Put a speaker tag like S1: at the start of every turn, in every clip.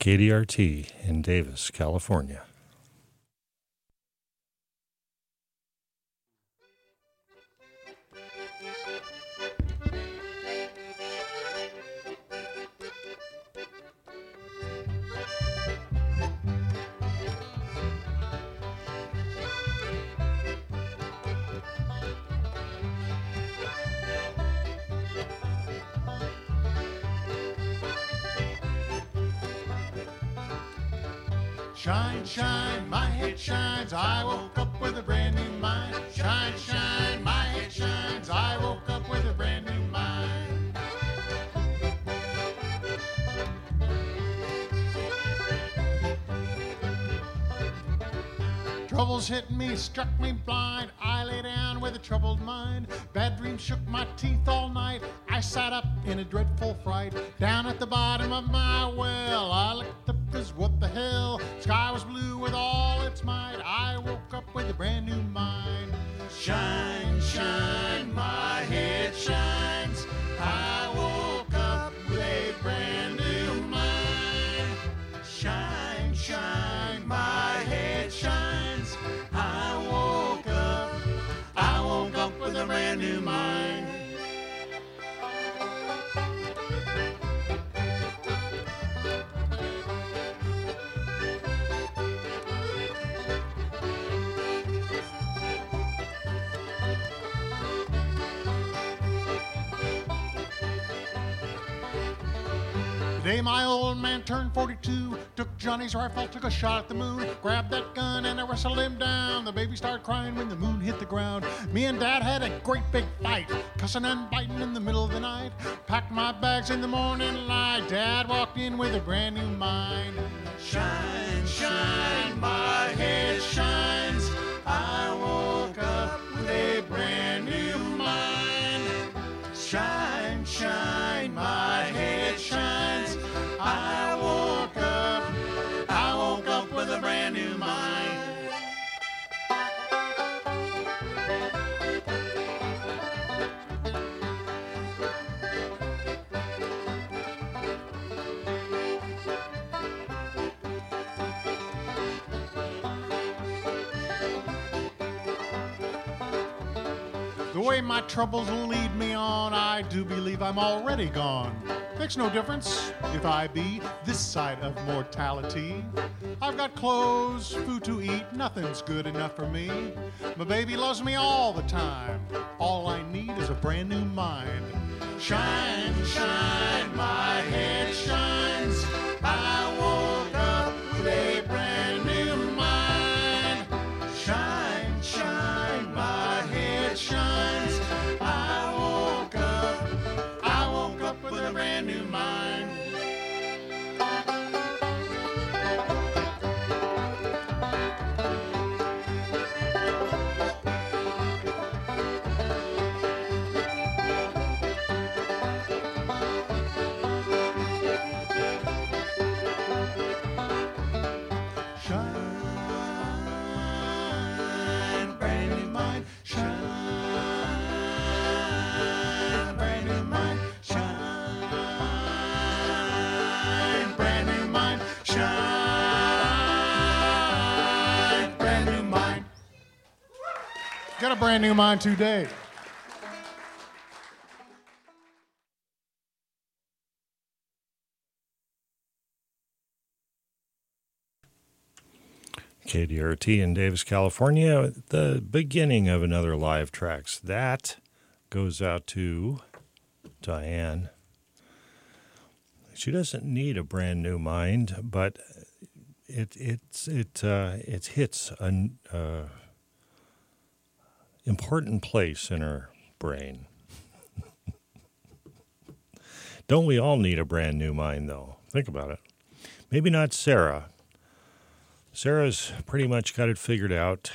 S1: KDRT in Davis, California.
S2: Shines. I woke up with a brand new mind. Shine, shine, hit me, struck me blind. I lay down with a troubled mind. Bad dreams shook my teeth all night. I sat up in a dreadful fright. Down at the bottom of my well, I looked up, cause what the hell? Sky was blue with all its might. I woke up with a brand new mind. Shine, shine, old man turned 42, took Johnny's rifle, took a shot at the moon, grabbed that gun and I wrestled him down. The baby started crying when the moon hit the ground. Me and dad had a great big fight, cussing and biting in the middle of the night. Packed my bags in the morning light. Dad walked in with a brand new mind. Shine, shine, my head shines. I woke way my troubles lead me on, I do believe I'm already gone. Makes no difference if I be this side of mortality. I've got clothes, food to eat, nothing's good enough for me. My baby loves me all the time. All I need is a brand new mind. Shine, shine, my head shines. Got a brand new mind today.
S1: KDRT in Davis, California, the beginning of another live tracks. That goes out to Diane. She doesn't need a brand new mind, but it it's it uh, it hits an uh, important place in her brain. Don't we all need a brand new mind, though? Think about it. Maybe not Sarah. Sarah's pretty much got it figured out.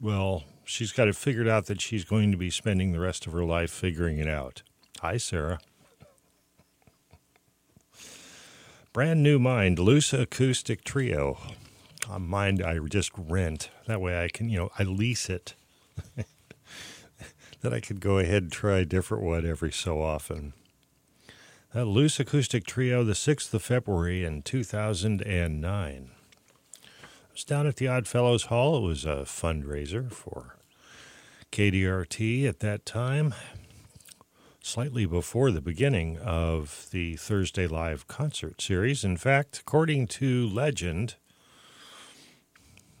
S1: Well, she's got it figured out that she's going to be spending the rest of her life figuring it out. Hi, Sarah. Brand new mind, loose acoustic trio. A mind I just rent. That way I can, you know, I lease it. that I could go ahead and try a different one every so often. A loose acoustic trio, the 6th of February in 2009. I was down at the Odd Fellows Hall. It was a fundraiser for KDRT at that time, slightly before the beginning of the Thursday Live concert series. In fact, according to legend,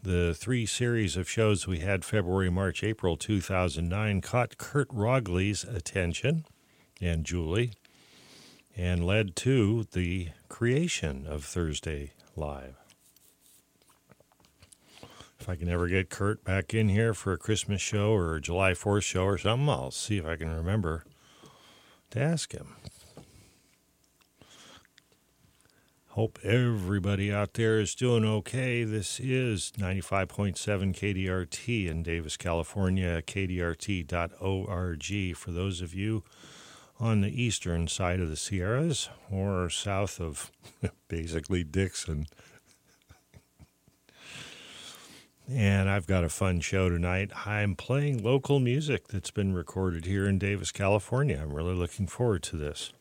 S1: the three series of shows we had February, March, April 2009 caught Kurt Rogley's attention and Julie and led to the creation of Thursday Live. If I can ever get Kurt back in here for a Christmas show or a July 4th show or something, I'll see if I can remember to ask him. Hope everybody out there is doing okay. This is 95.7 KDRT in Davis, California, kdrt.org. For those of you on the eastern side of the Sierras or south of basically Dixon. and I've got a fun show tonight. I'm playing local music that's been recorded here in Davis, California. I'm really looking forward to this.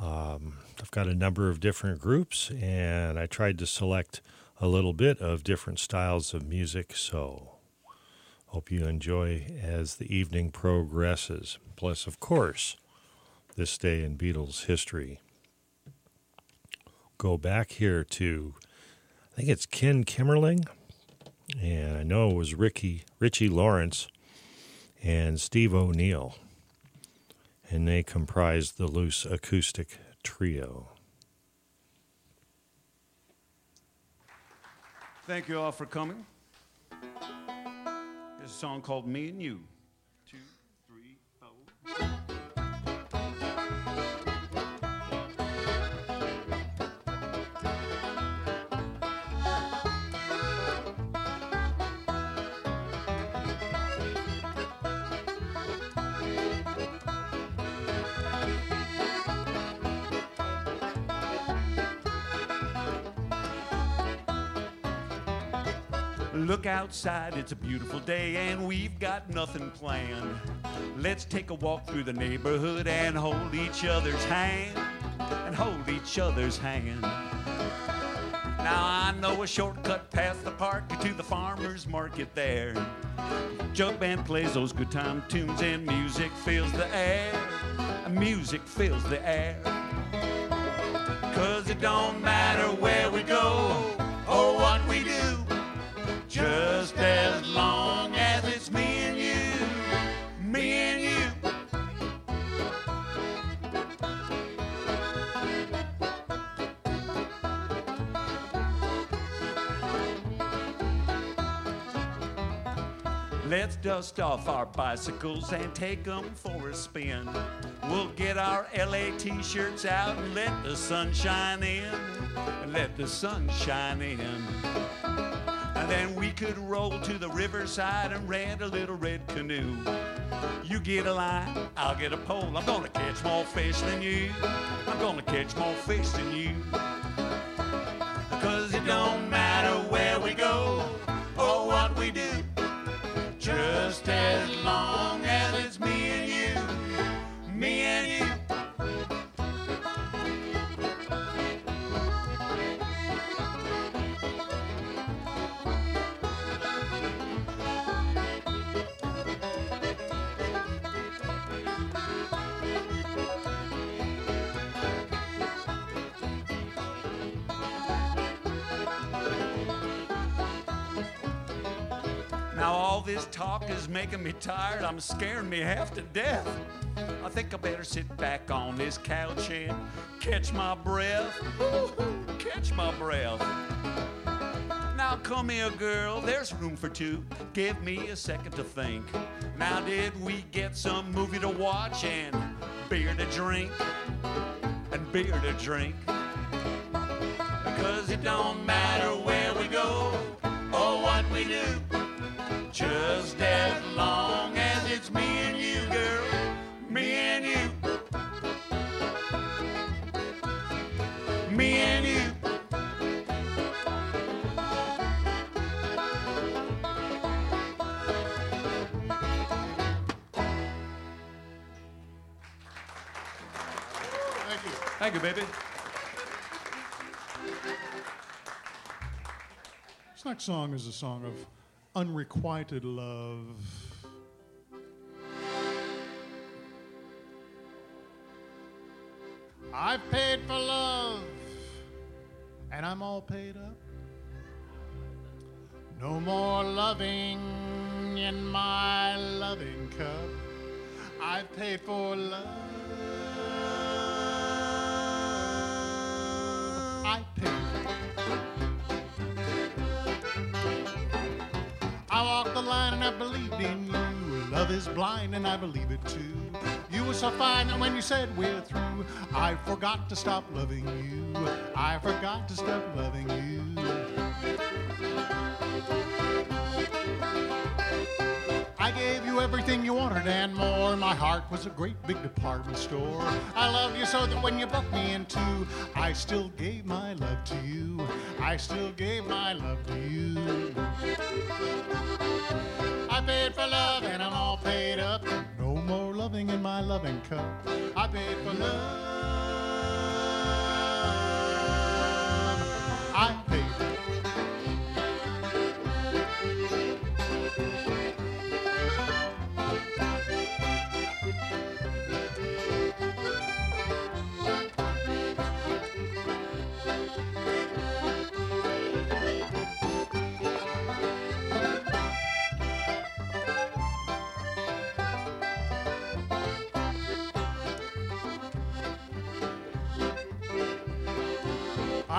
S1: Um, I've got a number of different groups, and I tried to select a little bit of different styles of music. So, hope you enjoy as the evening progresses. Plus, of course, this day in Beatles history. Go back here to, I think it's Ken Kimmerling, and I know it was Ricky Richie Lawrence and Steve O'Neill and they comprise the loose acoustic trio.
S3: Thank you all for coming. There's a song called Me and You. Two, three, four. Look outside, it's a beautiful day, and we've got nothing planned. Let's take a walk through the neighborhood and hold each other's hand, and hold each other's hand. Now I know a shortcut past the park to the farmer's market there. Jug band plays those good time tunes, and music fills the air. Music fills the air. Cause it don't matter where we go dust off our bicycles and take 'em for a spin. We'll get our LA t shirts out and let the sun shine in. And let the sun shine in. And then we could roll to the riverside and rent a little red canoe. You get a line, I'll get a pole. I'm gonna catch more fish than you. I'm gonna catch more fish than you. This talk is making me tired. I'm scaring me half to death. I think I better sit back on this couch and catch my breath. Ooh, catch my breath. Now come here, girl. There's room for two. Give me a second to think. Now did we get some movie to watch and beer to drink? And beer to drink. Because it don't matter where we go or what we do. Just as long as it's me and you, girl, me and you. Me and you.
S2: Thank you,
S3: Thank you, baby.
S2: This next song is a song of unrequited love. I've paid for love, and I'm all paid up. No more loving in my loving cup. I've paid for love. I paid. Walked the line and I believed in you. Love is blind and I believe it too. You were so fine that when you said we're through, I forgot to stop loving you. I forgot to stop loving you. I gave you everything you wanted and more. My heart was a great big department store. I loved you so that when you broke me in two, I still gave my love to you. I still gave my love to you. I paid for love and I'm all paid up. No more loving in my loving cup. I paid for love.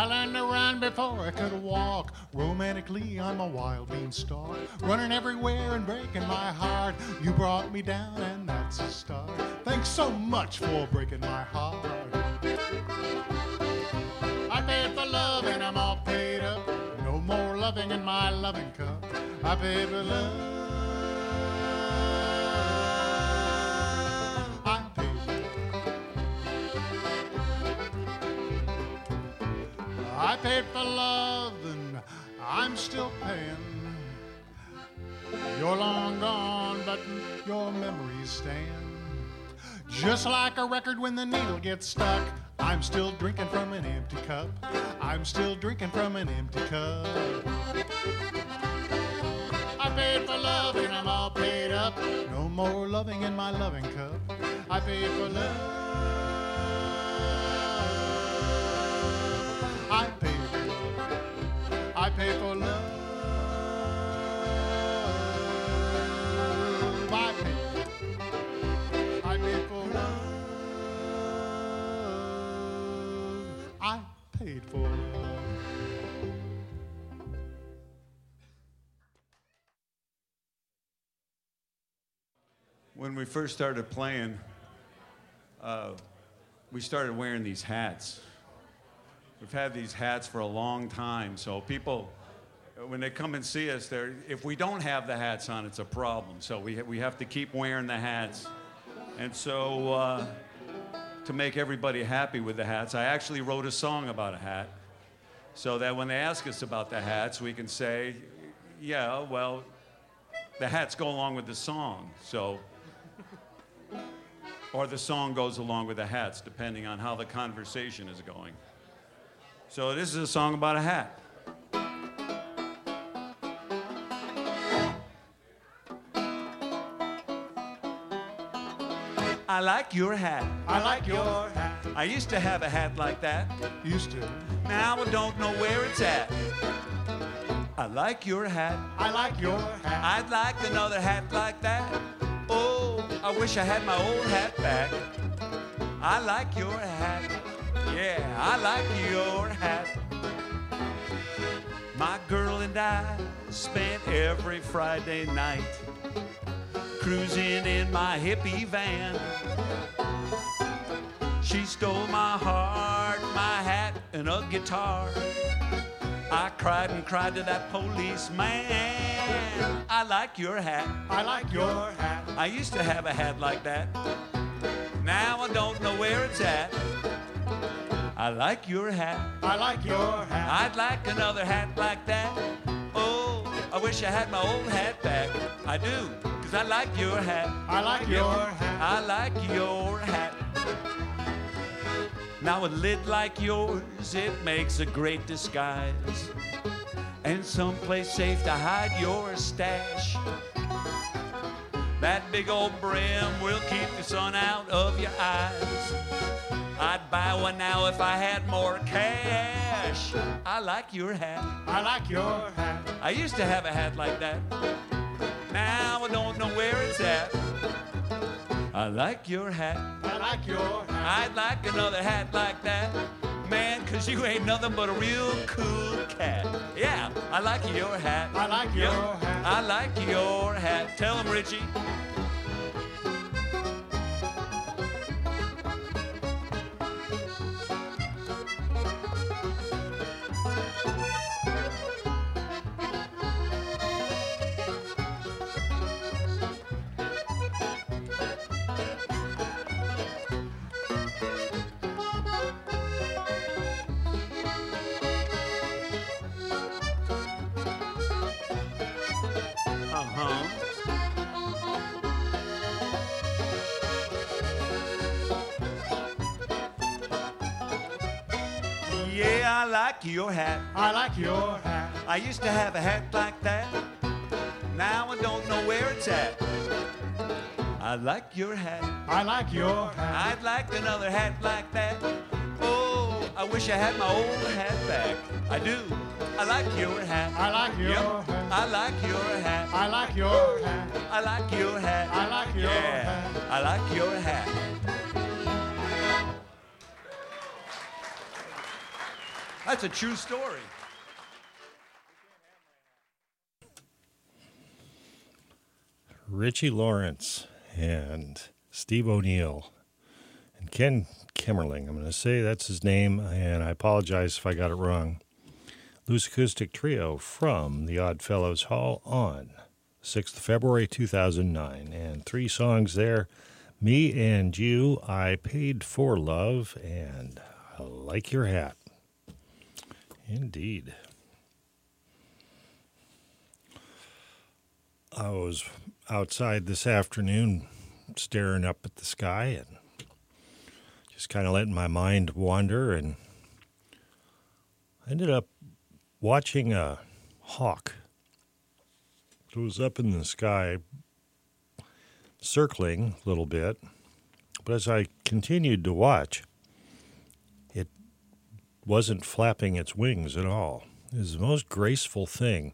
S2: I learned to run before I could walk. Romantically, I'm a wild beanstalk. Running everywhere and breaking my heart. You brought me down, and that's a start. Thanks so much for breaking my heart. I paid for love, and I'm all paid up. No more loving in my loving cup. I paid for love. Paid for love and I'm still paying. You're long gone, but your memories stand. Just like a record when the needle gets stuck, I'm still drinking from an empty cup. I'm still drinking from an empty cup. I paid for love and I'm all paid up. No more loving in my loving cup. I paid for love. Pay for love. I. I for love. I paid for love.
S3: When we first started playing, uh, we started wearing these hats. We've had these hats for a long time, so people, when they come and see us, they're, if we don't have the hats on, it's a problem. So we, we have to keep wearing the hats. And so, uh, to make everybody happy with the hats, I actually wrote a song about a hat so that when they ask us about the hats, we can say, yeah, well, the hats go along with the song. So, or the song goes along with the hats, depending on how the conversation is going. So, this is a song about a hat. I like your hat.
S2: I like your
S3: hat. I used to have a hat like that.
S2: Used to.
S3: Now I don't know where it's at. I like your hat.
S2: I like your hat.
S3: I'd like another hat like that. Oh, I wish I had my old hat back. I like your hat. Yeah, I like your hat. My girl and I spent every Friday night cruising in my hippie van. She stole my heart, my hat, and a guitar. I cried and cried to that policeman. I like your hat.
S2: I like your hat.
S3: I used to have a hat like that. Now I don't know where it's at. I like your hat.
S2: I like your hat.
S3: I'd like another hat like that. Oh, I wish I had my old hat back. I do, because I like your hat.
S2: I like your hat.
S3: I like your hat. Now, a lid like yours, it makes a great disguise. And someplace safe to hide your stash. That big old brim will keep the sun out of your eyes. I'd buy one now if I had more cash. I like your hat.
S2: I like your hat.
S3: I used to have a hat like that. Now I don't know where it's at. I like your hat.
S2: I like your hat.
S3: I'd like another hat like that. Man, cause you ain't nothing but a real cool cat. Yeah, I like your hat.
S2: I like your
S3: Yep,
S2: hat.
S3: I like your hat. Tell him, Richie. Your hat.
S2: I like your hat.
S3: I used to have a hat like that. Now I don't know where it's at. I like your hat.
S2: I like your hat.
S3: I'd like another hat like that. Oh, I wish I had my old hat back. I do. I like your hat.
S2: I like your
S3: Yep.
S2: hat.
S3: I like your hat.
S2: I like your hat.
S3: I like your hat.
S2: I like your
S3: yeah.
S2: hat.
S3: I like your hat. That's a true story.
S1: Richie Lawrence and Steve O'Neill and Ken Kimmerling. I'm going to say that's his name, and I apologize if I got it wrong. Loose Acoustic Trio from the Odd Fellows Hall on 6th February 2009. And three songs there Me and You, I Paid for Love, and I Like Your Hat. Indeed. I was outside this afternoon staring up at the sky and just kind of letting my mind wander and I ended up watching a hawk. It was up in the sky circling a little bit, but as I continued to watch, wasn't flapping its wings at all. It was the most graceful thing.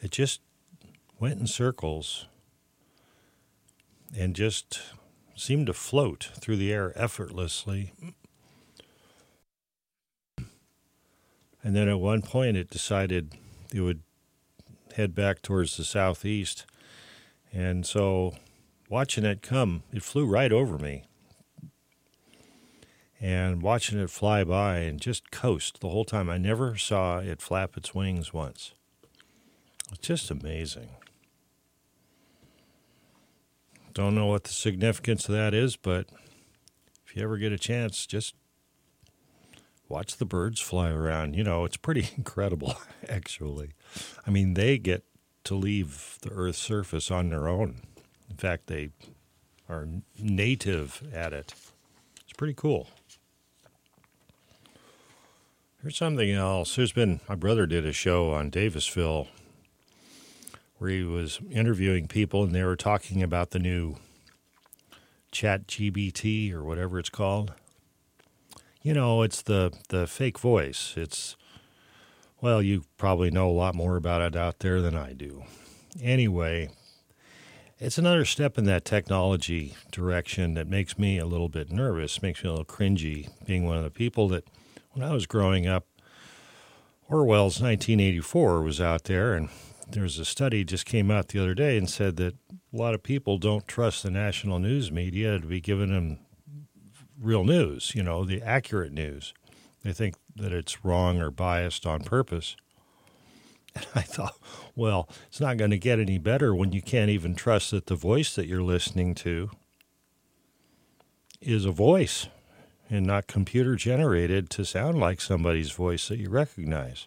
S1: It just went in circles and just seemed to float through the air effortlessly. And then at one point it decided it would head back towards the southeast. And so watching it come, it flew right over me. And watching it fly by and just coast the whole time, I never saw it flap its wings once. It's just amazing. Don't know what the significance of that is, but if you ever get a chance, just watch the birds fly around. You know, it's pretty incredible, actually. I mean, they get to leave the Earth's surface on their own. In fact, they are native at it. It's pretty cool. Here's something else. There's been, my brother did a show on Davisville where he was interviewing people and they were talking about the new chat GBT or whatever it's called. You know, it's the, the fake voice. It's, well, you probably know a lot more about it out there than I do. Anyway, it's another step in that technology direction that makes me a little bit nervous, makes me a little cringy, being one of the people that, when I was growing up, Orwell's 1984 was out there, and there's a study just came out the other day and said that a lot of people don't trust the national news media to be giving them real news, you know, the accurate news. They think that it's wrong or biased on purpose. And I thought, well, it's not going to get any better when you can't even trust that the voice that you're listening to is a voice and not computer generated to sound like somebody's voice that you recognize.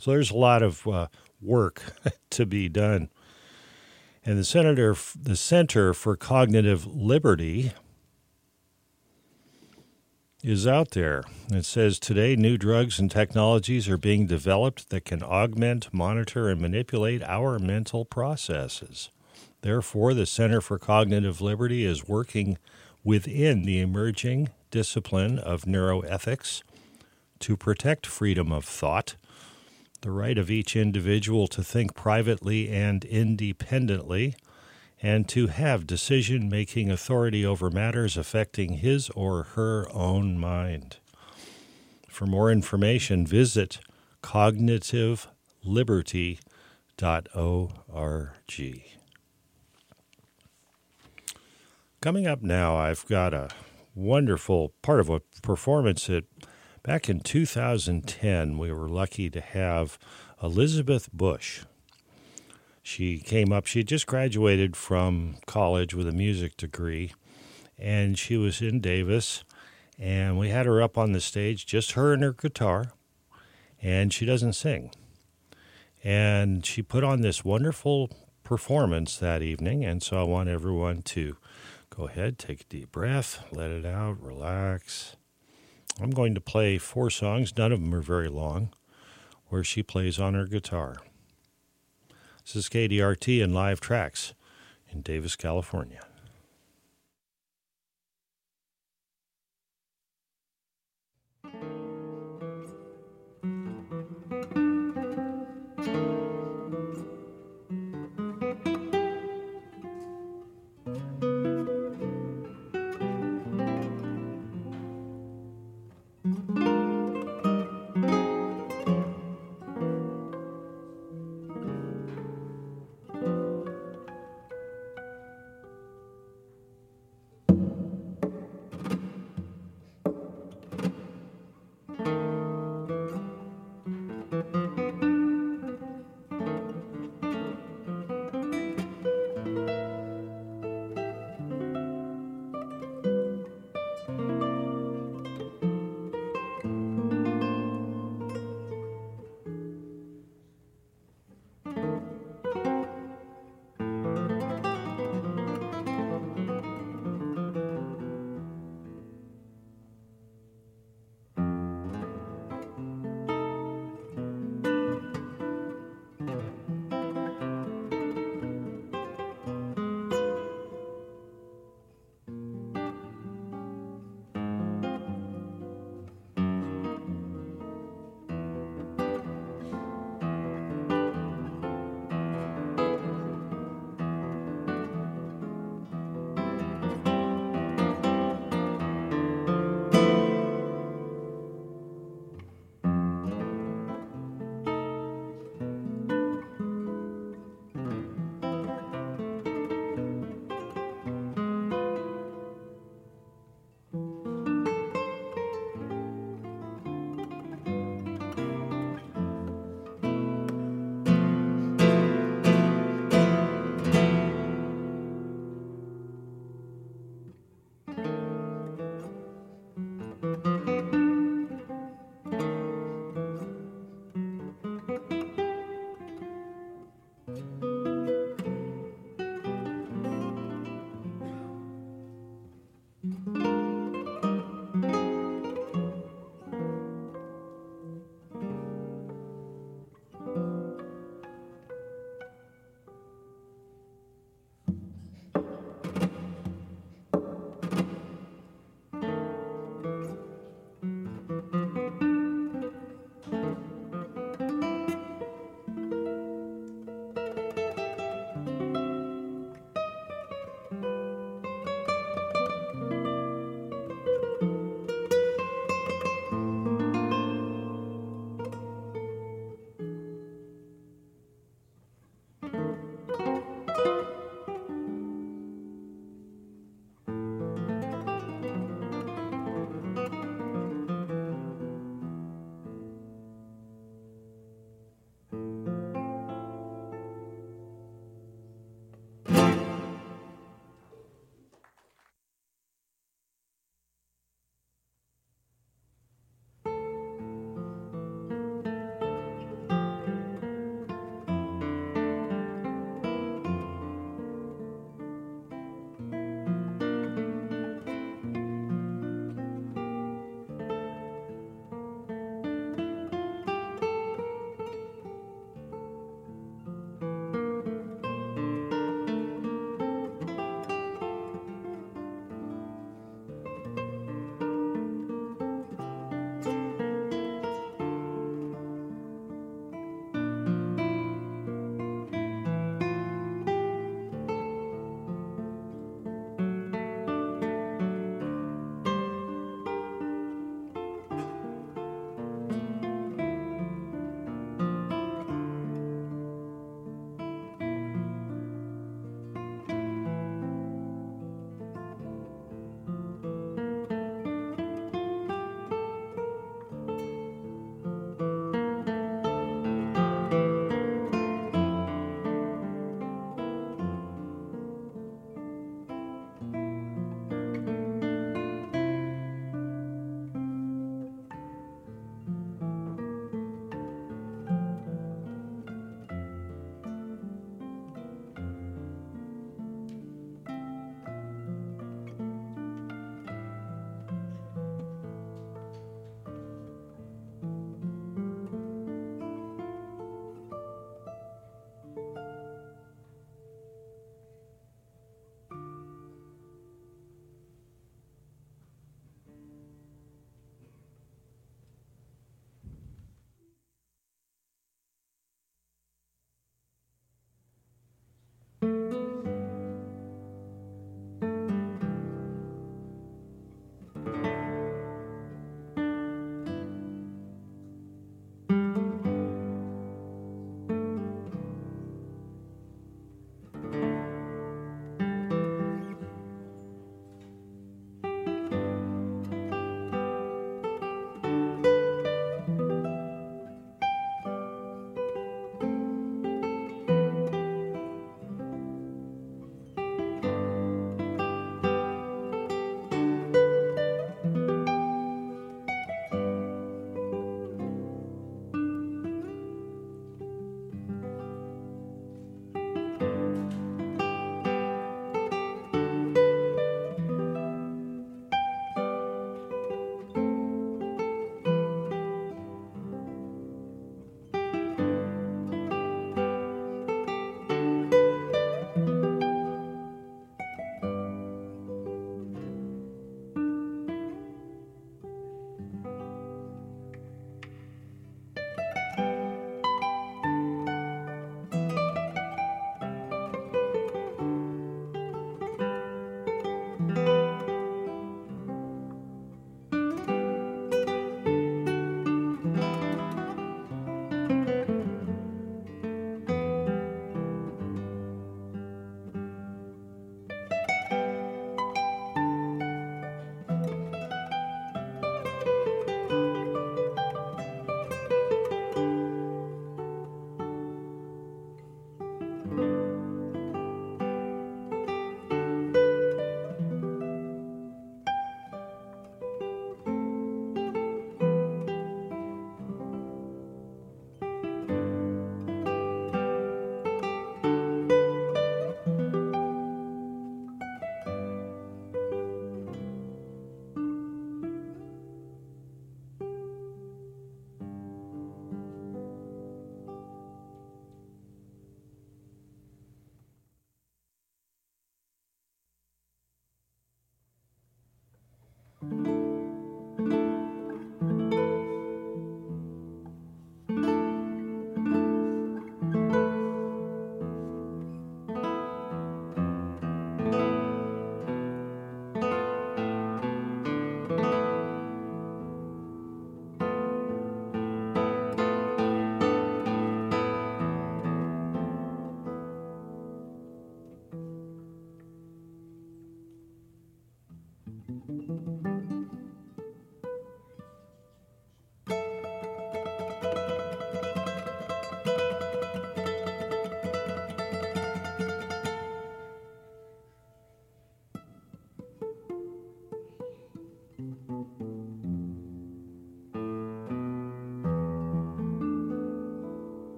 S1: So there's a lot of uh, work to be done. And the Senator, the Center for Cognitive Liberty is out there. It says today new drugs and technologies are being developed that can augment, monitor, and manipulate our mental processes. Therefore, the Center for Cognitive Liberty is working within the emerging discipline of neuroethics to protect freedom of thought, the right of each individual to think privately and independently and to have decision making authority over matters affecting his or her own mind. For more information, visit cognitiveliberty.org. Coming up now, I've got a wonderful part of a performance that back in 2010 we were lucky to have Elizabeth Bush she came up, she just graduated from college with a music degree, and she was in Davis. And we had her up on the stage, just her and her guitar, and she doesn't sing. And she put on this wonderful performance that evening. And so I want everyone to go ahead, take a deep breath, let it out, relax. I'm going to play four songs, none of them are very long, where she plays on her guitar. This is KDRT and live tracks in Davis, California.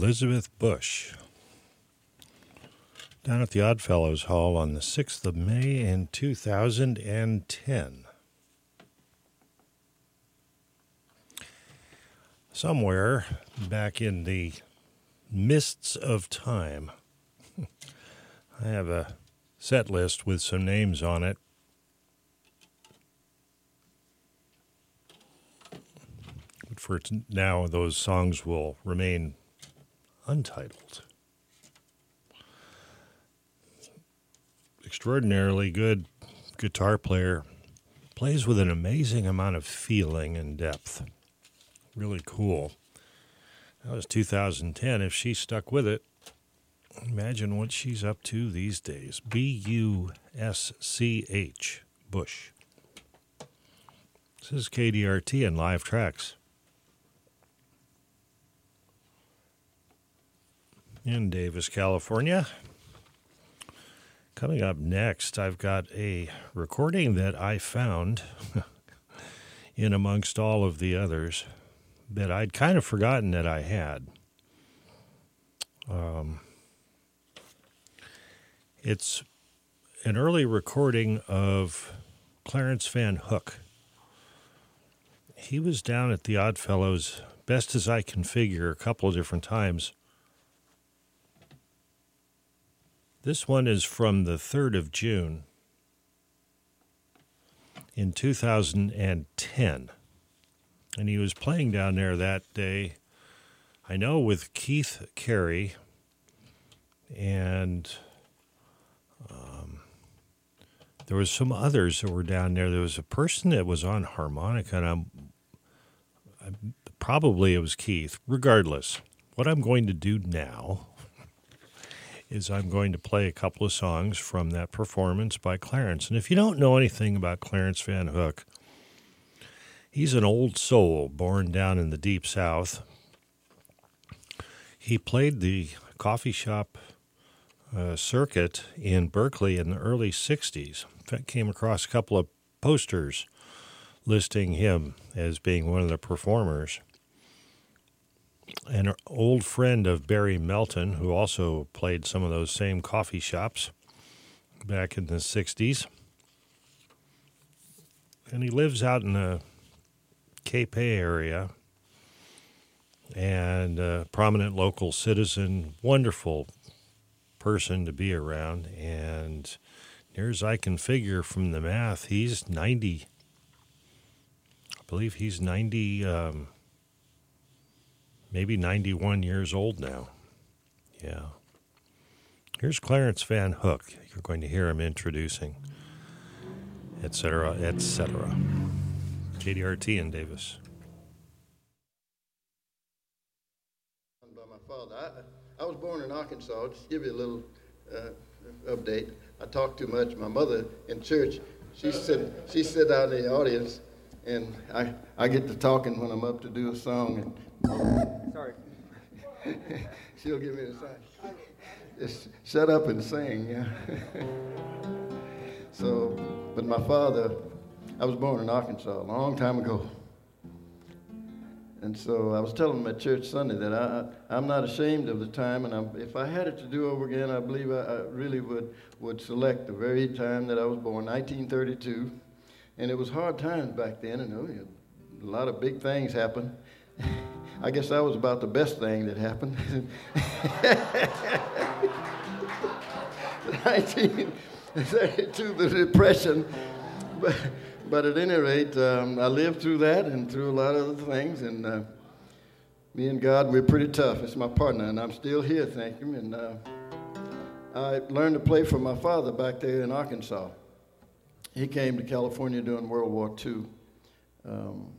S1: Elizabeth Busch. Down at the Oddfellows Hall on the 6th of May in 2010. Somewhere back in the mists of time, I have a set list with some names on it. But for now, those songs will remain untitled. Extraordinarily good guitar player, plays with an amazing amount of feeling and depth. Really cool. That was 2010. If she stuck with it, imagine what she's up to these days. B U S C H, Busch. This is KDRT and live tracks. In Davis, California. Coming up next, I've got a recording that I found in amongst all of the others that I'd kind of forgotten that I had. Um, it's an early recording of Clarence Van Hook. He was down at the Oddfellows, best as I can figure, a couple of different times This one is from the 3rd of June in 2010. And he was playing down there that day, I know, with Keith Carey and um, there was some others that were down there. There was a person that was on harmonica, and I'm, I'm probably it was Keith. Regardless, what I'm going to do now is I'm going to play a couple of songs from that performance by Clarence. And if you don't know anything about Clarence Van Hook, he's an old soul born down in the deep south. He played the coffee shop uh, circuit in Berkeley in the early 60s. In came across a couple of posters listing him as being one of the performers an old friend of Barry Melton, who also played some of those same coffee shops back in the 60s. And he lives out in the Capay area and a prominent local citizen, wonderful person to be around. And near as I can figure from the math, he's 90. I believe he's 90. Um, maybe 91 years old now. Yeah. Here's Clarence Van Hook. You're going to hear him introducing, etc., etc. KDRT in Davis.
S4: By my father. I, I was born in Arkansas. Just give you a little uh, update. I talk too much. My mother in church, she said she sit out in the audience, and I, I get to talking when I'm up to do a song, and Sorry. She'll give me a sign. Just shut up and sing. Yeah. so, but my father, I was born in Arkansas a long time ago. And so I was telling my church Sunday that I, I'm not ashamed of the time, and I'm, if I had it to do over again, I believe I, I really would, would select the very time that I was born, 1932. And it was hard times back then, and oh, know, a lot of big things happened. I guess that was about the best thing that happened. 1932, the Depression. But, but at any rate, um, I lived through that and through a lot of other things. And uh, me and God, we're pretty tough. It's my partner, and I'm still here, thank him. And uh, I learned to play for my father back there in Arkansas. He came to California during World War II. Um,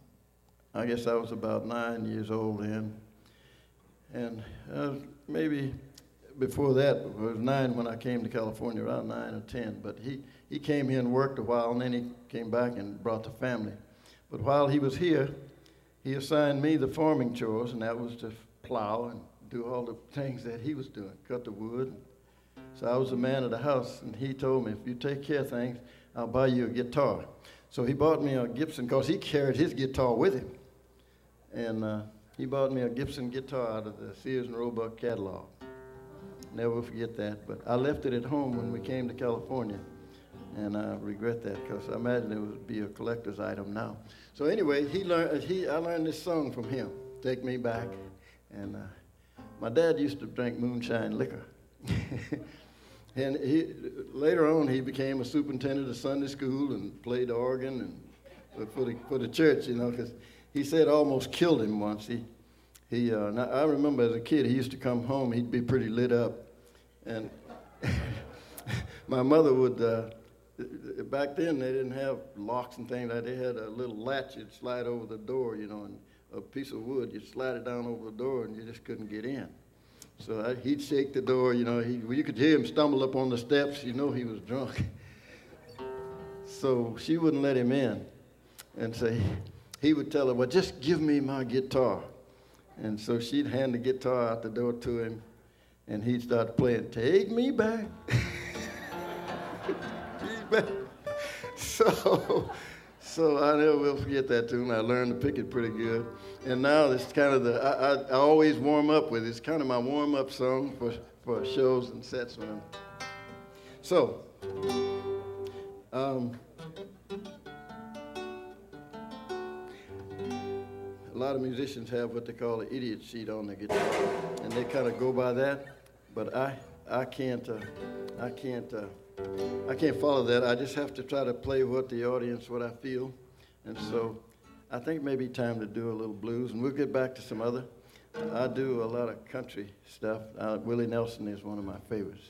S4: I guess I was about nine years old then. And uh, maybe before that, I was nine when I came to California, around nine or ten. But he, he came here and worked a while, and then he came back and brought the family. But while he was here, he assigned me the farming chores, and that was to plow and do all the things that he was doing, cut the wood. So I was the man of the house, and he told me, if you take care of things, I'll buy you a guitar. So he bought me a Gibson because he carried his guitar with him. And uh, he bought me a Gibson guitar out of the Sears and Roebuck catalog. Never forget that. But I left it at home when we came to California, and I regret that because I imagine it would be a collector's item now. So anyway, he learned. He I learned this song from him. Take me back, and uh, my dad used to drink moonshine liquor. and he, later on, he became a superintendent of Sunday school and played organ and for the, for the church, you know, because he said almost killed him once. He, he, uh, I remember as a kid, he used to come home, he'd be pretty lit up. And my mother would, uh, back then they didn't have locks and things like that. They had a little latch you'd slide over the door, you know, and a piece of wood, you'd slide it down over the door and you just couldn't get in. So I, he'd shake the door, you know, he, you could hear him stumble up on the steps, you know he was drunk. so she wouldn't let him in. And so he, would tell her, well, just give me my guitar. And so she'd hand the guitar out the door to him, and he'd start playing, Take Me Back. so, so I never will forget that tune. I learned to pick it pretty good. And now it's kind of the, I, I, I always warm up with it. It's kind of my warm up song for, for shows and sets. When I'm, so, um, lot of musicians have what they call an idiot sheet on their guitar, and they kind of go by that. But I, I can't, uh, I can't, uh, I can't follow that. I just have to try to play what the audience, what I feel, and so I think maybe time to do a little blues, and we'll get back to some other. I do a lot of country stuff. Uh, Willie Nelson is one of my favorites.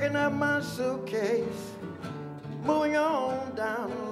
S4: Packing up my suitcase, moving on down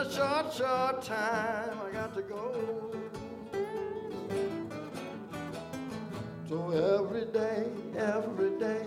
S4: a short, short time I got to go. So every day, every day.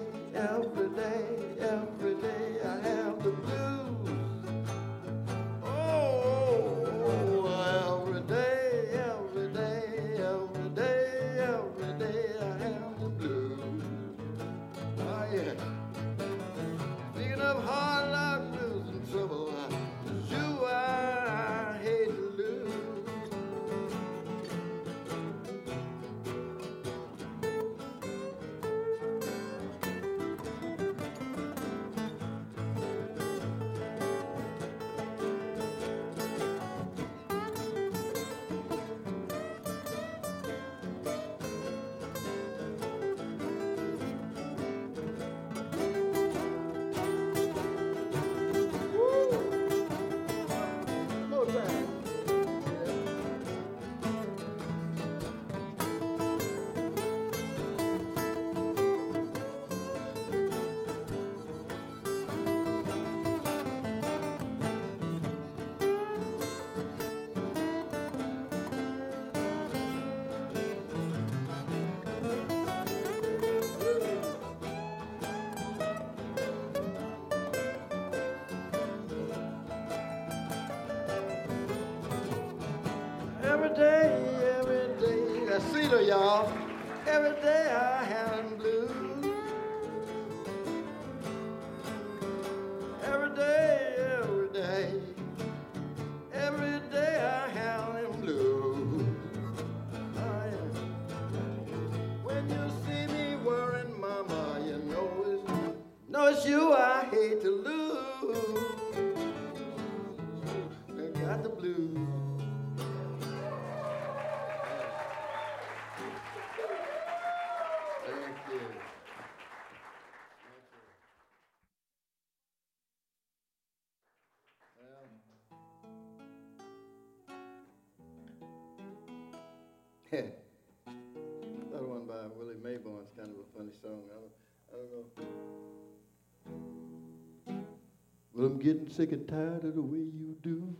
S4: getting sick and tired of the way you do.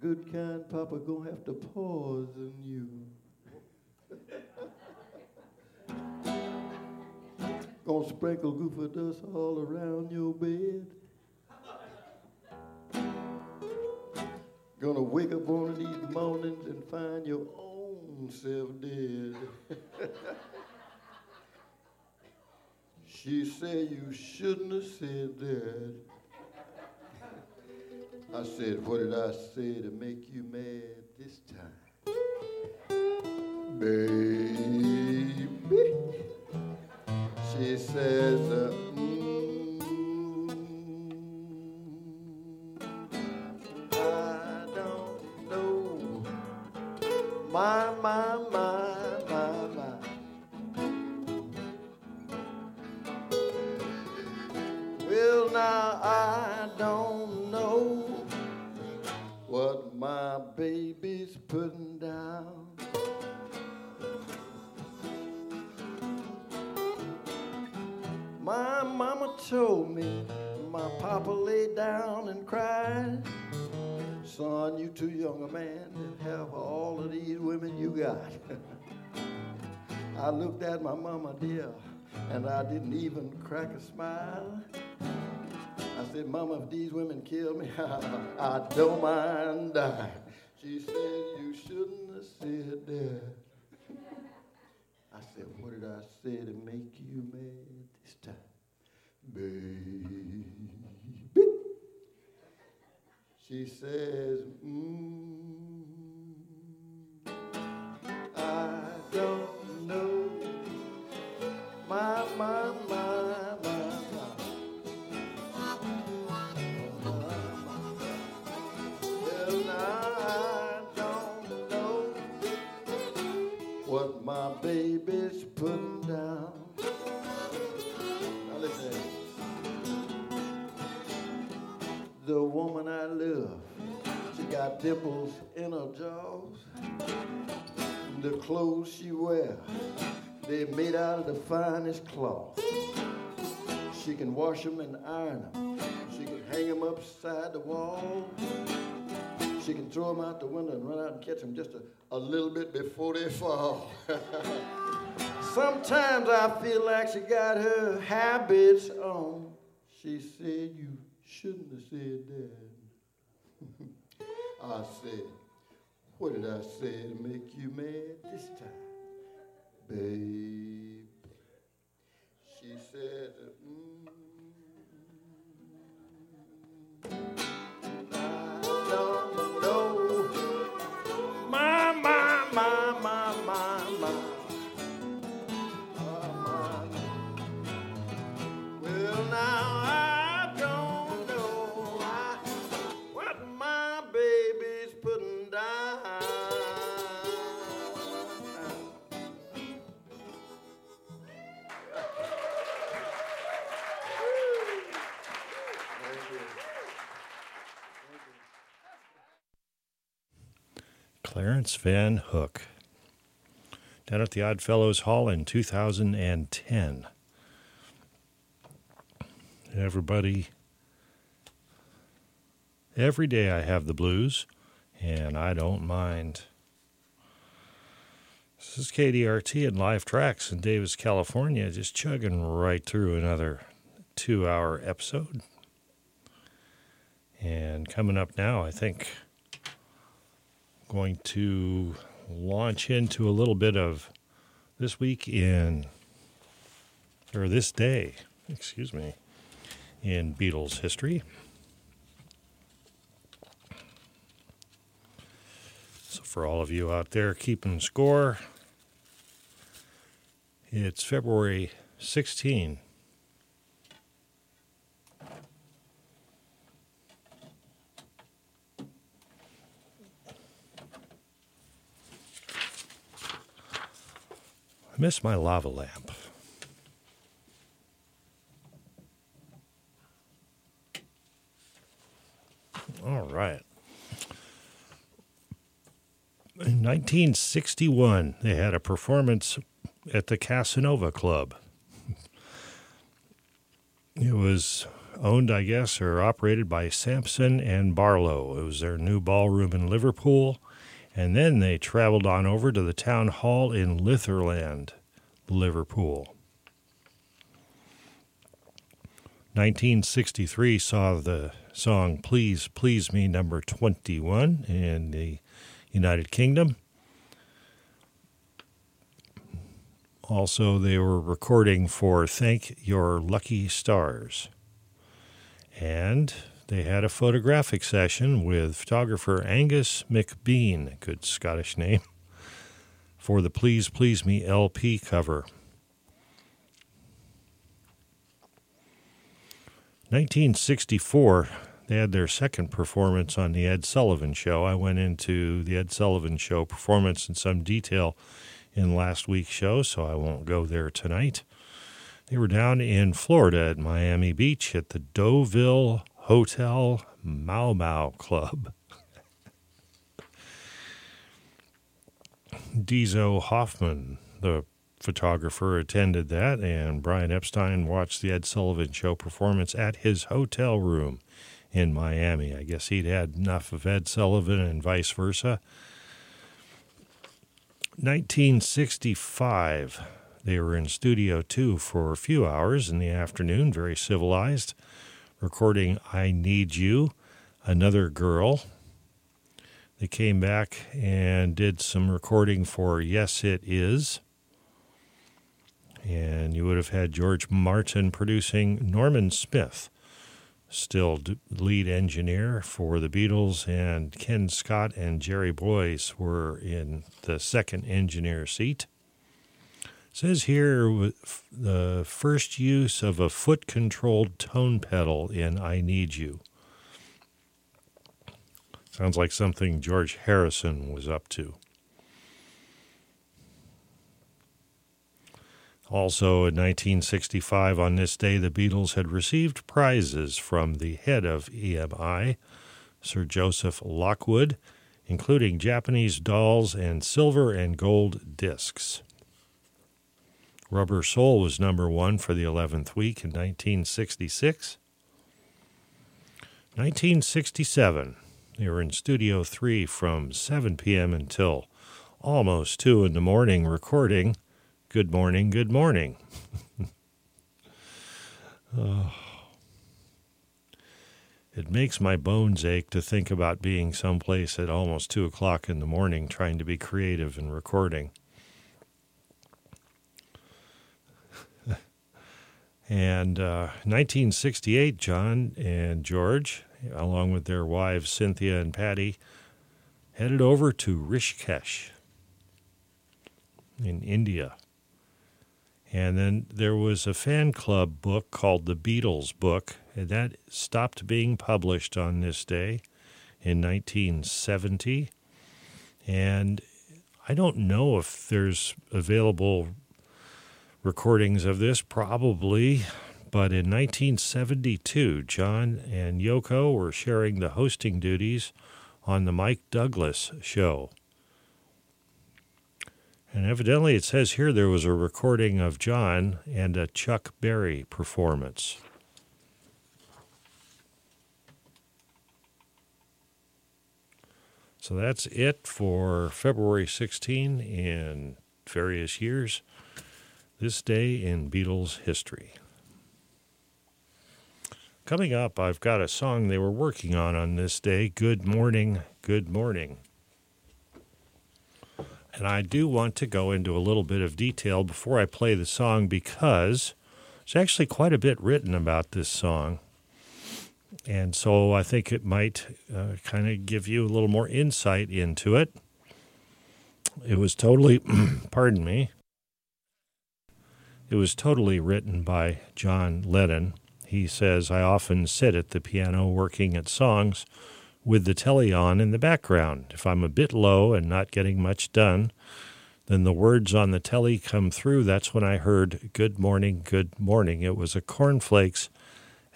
S4: Good kind Papa gonna have to pause on you. gonna sprinkle goofy dust all around your bed. Gonna wake up one of these mornings and find your own self dead. She said, You shouldn't have said that. I said, What did I say to make you mad this time? Baby. She says, uh, told me my papa laid down and cried. Son, you too young a man to have all of these women you got. I looked at my mama dear, and I didn't even crack a smile. I said, Mama, if these women kill me, I don't mind dying. She said, You shouldn't have said that. I said, What did I say to make you mad? Baby. She says, mm, I don't know. My, my, my, my, my. I don't know what my baby's putting down. The woman I love, she got dimples in her jaws. The clothes she wear, they're made out of the finest cloth. She can wash them and iron them. She can hang them upside the wall. She can throw them out the window and run out and catch them just a, a little bit before they fall. Sometimes I feel like she got her habits on. She said, You shouldn't have said that. I said, What did I say to make you mad this time? Babe.
S1: Van Hook. Down at the Odd Fellows Hall in 2010. Everybody, every day I have the blues, and I don't mind. This is KDRT and Live Tracks in Davis, California, just chugging right through another two hour episode. And coming up now, I think going to launch into a little bit of this week in, or this day, excuse me, in Beatles history. So, for all of you out there keeping score, it's February 16. I miss my lava lamp. All right. In 1961, they had a performance at the Casanova Club. It was owned, I guess, or operated by Sampson and Barlow. It was their new ballroom in Liverpool. And then they traveled on over to the town hall in Litherland, Liverpool. 1963 saw the song Please Please Me number 21 in the United Kingdom. Also, they were recording for Thank Your Lucky Stars. And they had a photographic session with photographer Angus McBean, good Scottish name, for the Please Please Me LP cover. 1964, they had their second performance on the Ed Sullivan Show. I went into the Ed Sullivan Show performance in some detail in last week's show, so I won't go there tonight. They were down in Florida at Miami Beach at the Deauville Hotel Mau Mau Club. Dezo Hoffmann, the photographer, attended that, and Brian Epstein watched the Ed Sullivan Show performance at his hotel room in Miami. I guess he'd had enough of Ed Sullivan and vice versa. 1965, they were in Studio 2 for a few hours in the afternoon, very civilized, recording I Need You, Another Girl. They came back and did some recording for Yes It Is. And you would have had George Martin producing Norman Smith still lead engineer for the Beatles, and Ken Scott and Jerry Boys were in the second engineer seat. Says here the first use of a foot controlled tone pedal in I Need You. Sounds like something George Harrison was up to. Also, in 1965, on this day, the Beatles had received prizes from the head of EMI, Sir Joseph Lockwood, including Japanese dolls and silver and gold discs. Rubber Soul was number one for the 11th week in 1966. 1967, they were in Studio 3 from 7 p.m. until almost 2 in the morning recording Good morning, good morning. oh. It makes my bones ache to think about being someplace at almost 2 o'clock in the morning trying to be creative and recording. And uh, 1968, John and George, along with their wives Cynthia and Pattie, headed over to Rishikesh in India. And then there was a fan club book called The Beatles Book, and that stopped being published on this day in 1970. And I don't know if there's available recordings of this, probably, but in 1972, John and Yoko were sharing the hosting duties on the Mike Douglas show. And evidently, it says here there was a recording of John and a Chuck Berry performance. So that's it for February 16 in various years. This day in Beatles history. Coming up, I've got a song they were working on on this day Good Morning, Good Morning. And I do want to go into a little bit of detail before I play the song because there's actually quite a bit written about this song. And so I think it might uh, kind of give you a little more insight into it. It was totally, pardon me, it was totally written by John Lennon. He says, I often sit at the piano working at songs with the telly on in the background. If I'm a bit low and not getting much done, then the words on the telly come through. That's when I heard Good Morning, Good Morning. It was a cornflakes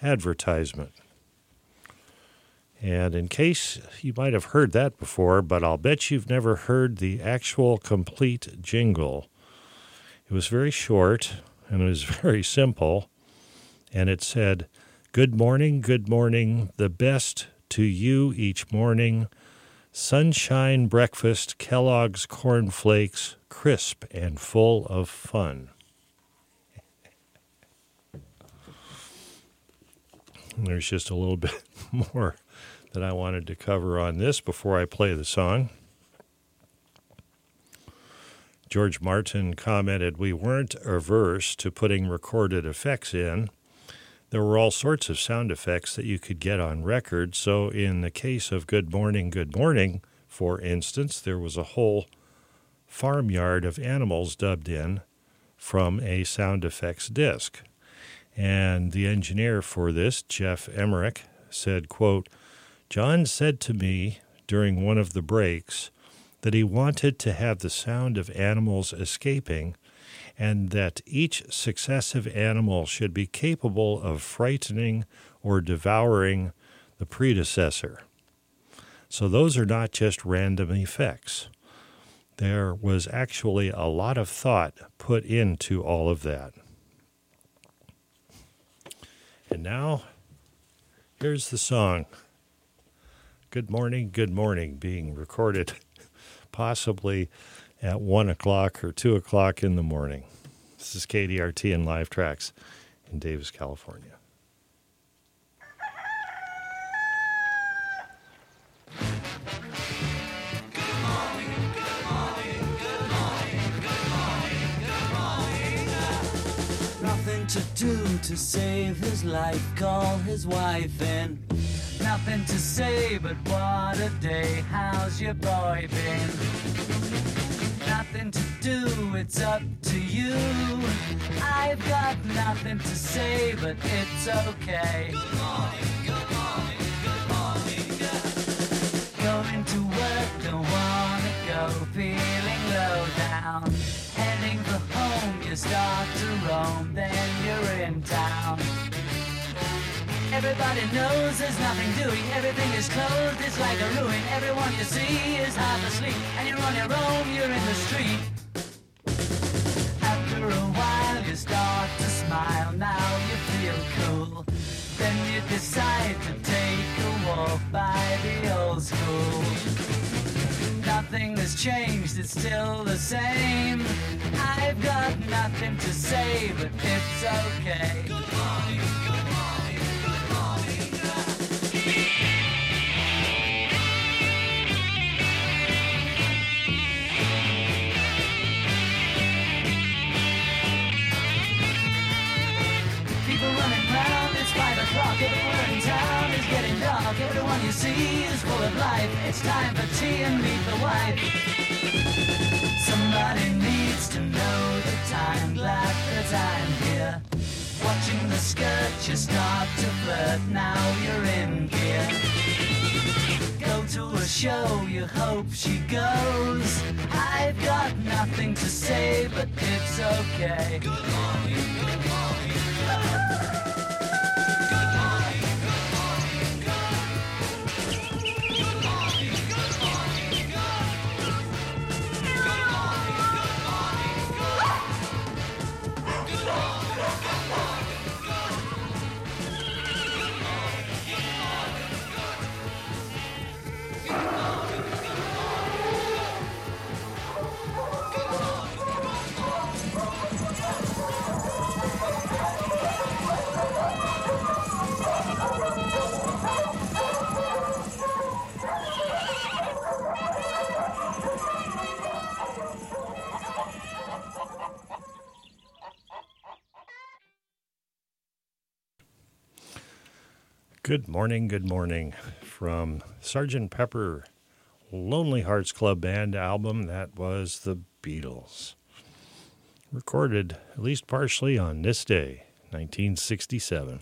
S1: advertisement. And in case you might have heard that before, but I'll bet you've never heard the actual complete jingle. It was very short and it was very simple. And it said, Good morning, good morning, the best to you each morning. Sunshine breakfast, Kellogg's Corn Flakes, crisp and full of fun. There's just a little bit more that I wanted to cover on this before I play the song. George Martin commented, We weren't averse to putting recorded effects in there were all sorts of sound effects that you could get on record. So, in the case of Good Morning, Good Morning, for instance, there was a whole farmyard of animals dubbed in from a sound effects disc. And the engineer for this, Geoff Emerick, said, quote, John said to me during one of the breaks that he wanted to have the sound of animals escaping and that each successive animal should be capable of frightening or devouring the predecessor. So those are not just random effects. There was actually a lot of thought put into all of that. And now, here's the song Good Morning, Good Morning, being recorded possibly at 1 o'clock or 2 o'clock in the morning. This is KDRT and Live Tracks in Davis, California. Good morning, good morning, good morning, good morning, good morning.
S5: Nothing to do to save his life, call his wife in. Nothing to say, but what a day, how's your boy been? Nothing to do, it's up to you. I've got nothing to say, but it's okay. Good morning, good morning, good morning. Going to work, don't wanna go, feeling low down. Heading for home, you start to roam, then you're in town. Everybody knows there's nothing doing, everything is closed, it's like a ruin. Everyone you see is half asleep, and you're on your own, you're in the street. After a while, you start to smile, now you feel cool. Then you decide to take a walk by the old school. Nothing has changed, it's still the same. I've got nothing to say, but it's okay. Good morning, Is full of life. It's time for tea and meet the wife. Somebody needs to know the time, glad that I'm here. Watching the skirt, you start to flirt, now you're in gear. Go to a show, you hope she goes. I've got nothing to say, but it's okay. Good morning, good morning.
S1: Good morning, good morning from Sergeant Pepper Lonely Hearts Club Band album that was The Beatles. Recorded at least partially on this day, 1967.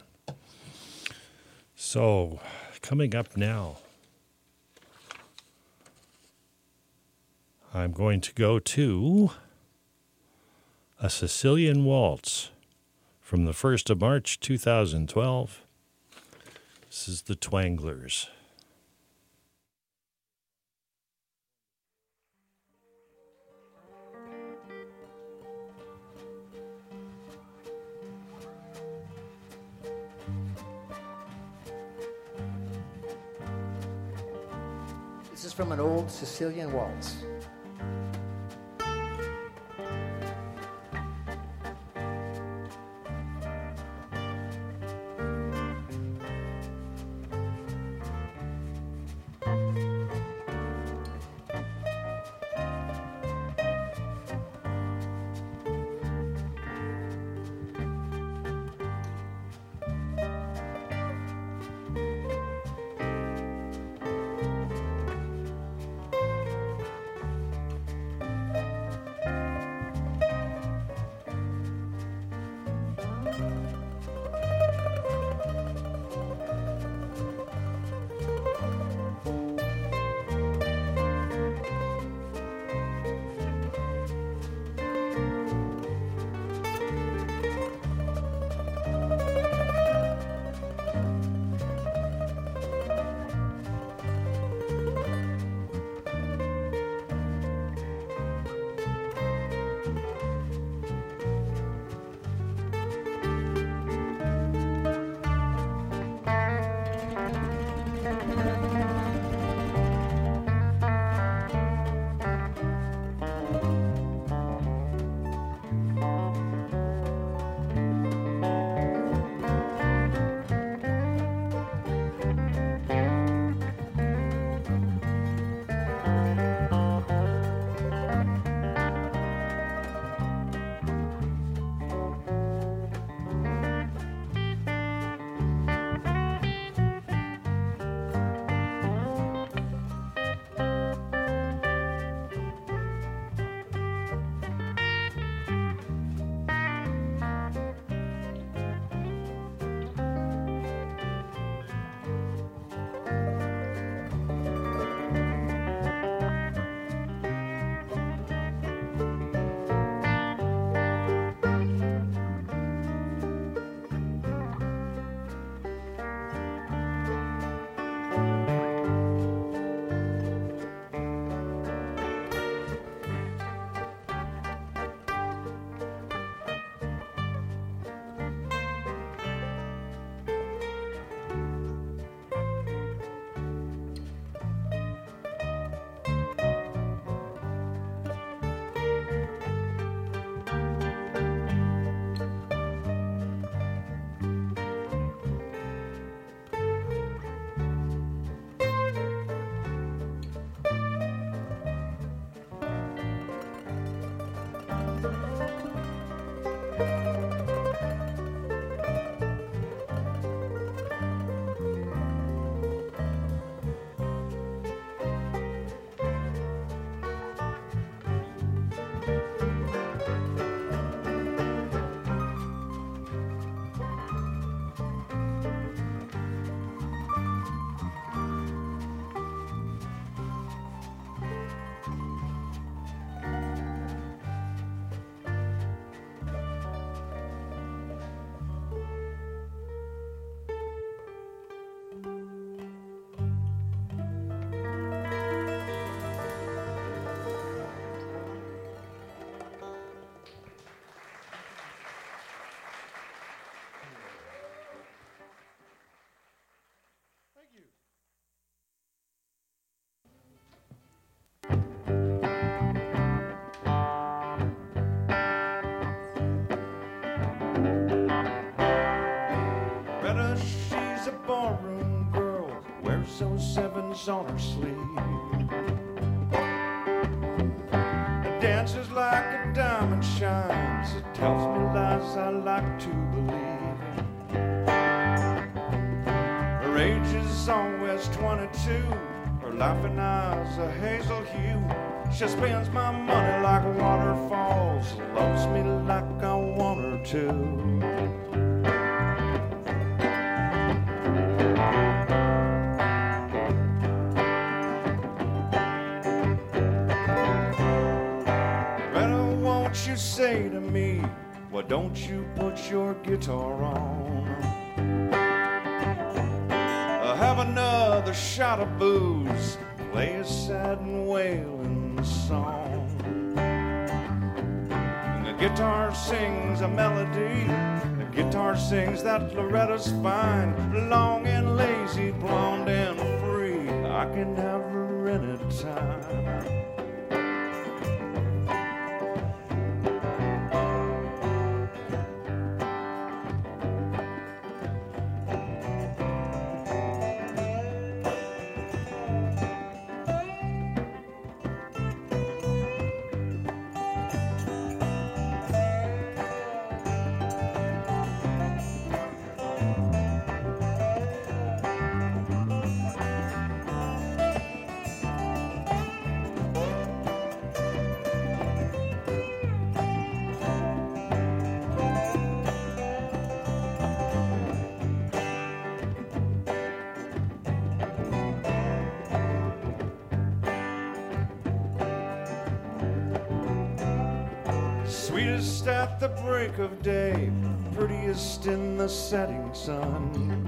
S1: So, coming up now, I'm going to go to a Sicilian Waltz from the 1st of March 2012. This is the Twanglers.
S6: This is from an old Sicilian waltz. Barroom girl wears those sevens on her sleeve. Dances like a diamond shines. It tells me lies I like to believe. Her age is always 22. Her laughing eyes a hazel hue. She spends my money like waterfalls. Loves me like I want her to. Don't you put your guitar on? Uh, have another shot of booze, play a sad and wailing song. And The guitar sings a melody, the guitar sings that Loretta's fine, long and lazy, blonde and free. I can have her anytime. In the setting sun.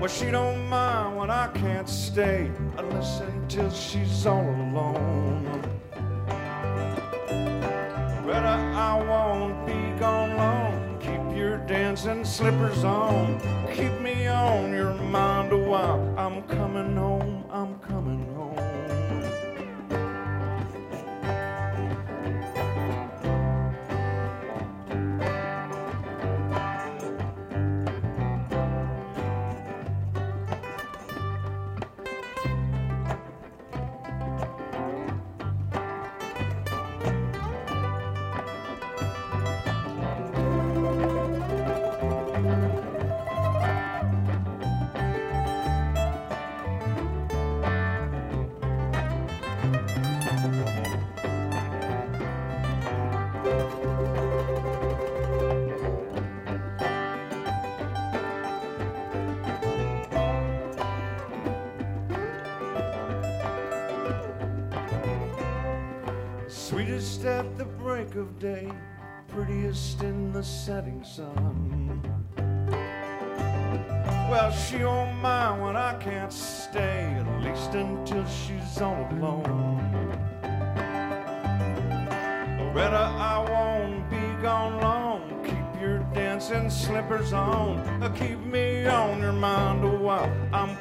S6: Well, she don't mind when I can't stay. I listen till she's all alone. Better I won't be gone long. Keep your dancing slippers on. Keep me on your mind a while. Break of day, prettiest in the setting sun. Well, she don't mind when I can't stay, at least until she's all alone. Loretta, I won't be gone long. Keep your dancing slippers on. Keep me on your mind a while. I'm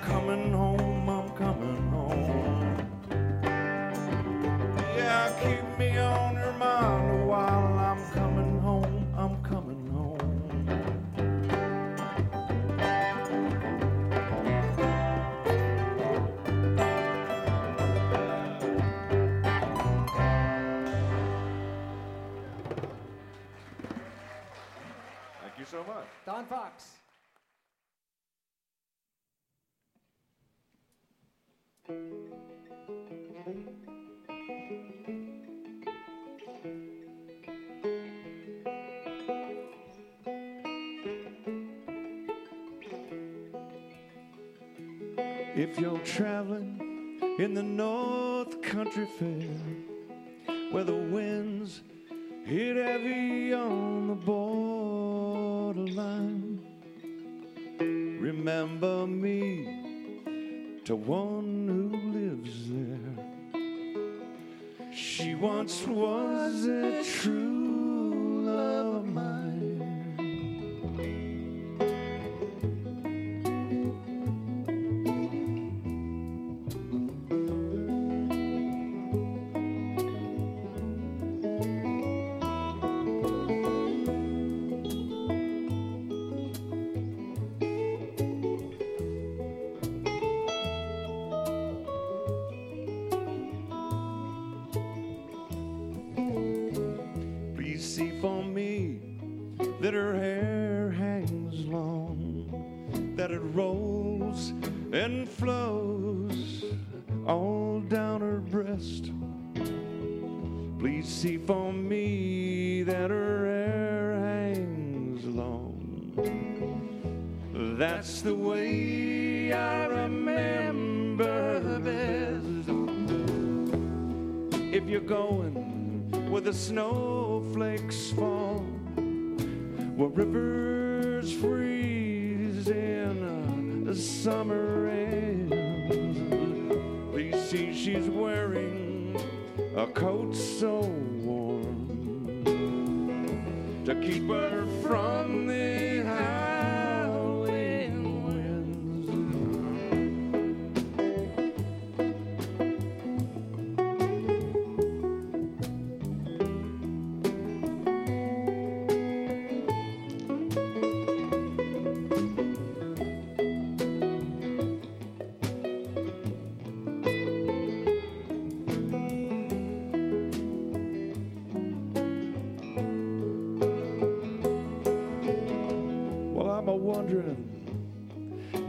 S6: If you're traveling in the North Country Fair, where the winds hit heavy on the borderline, remember me to one who lives there. She once was a true love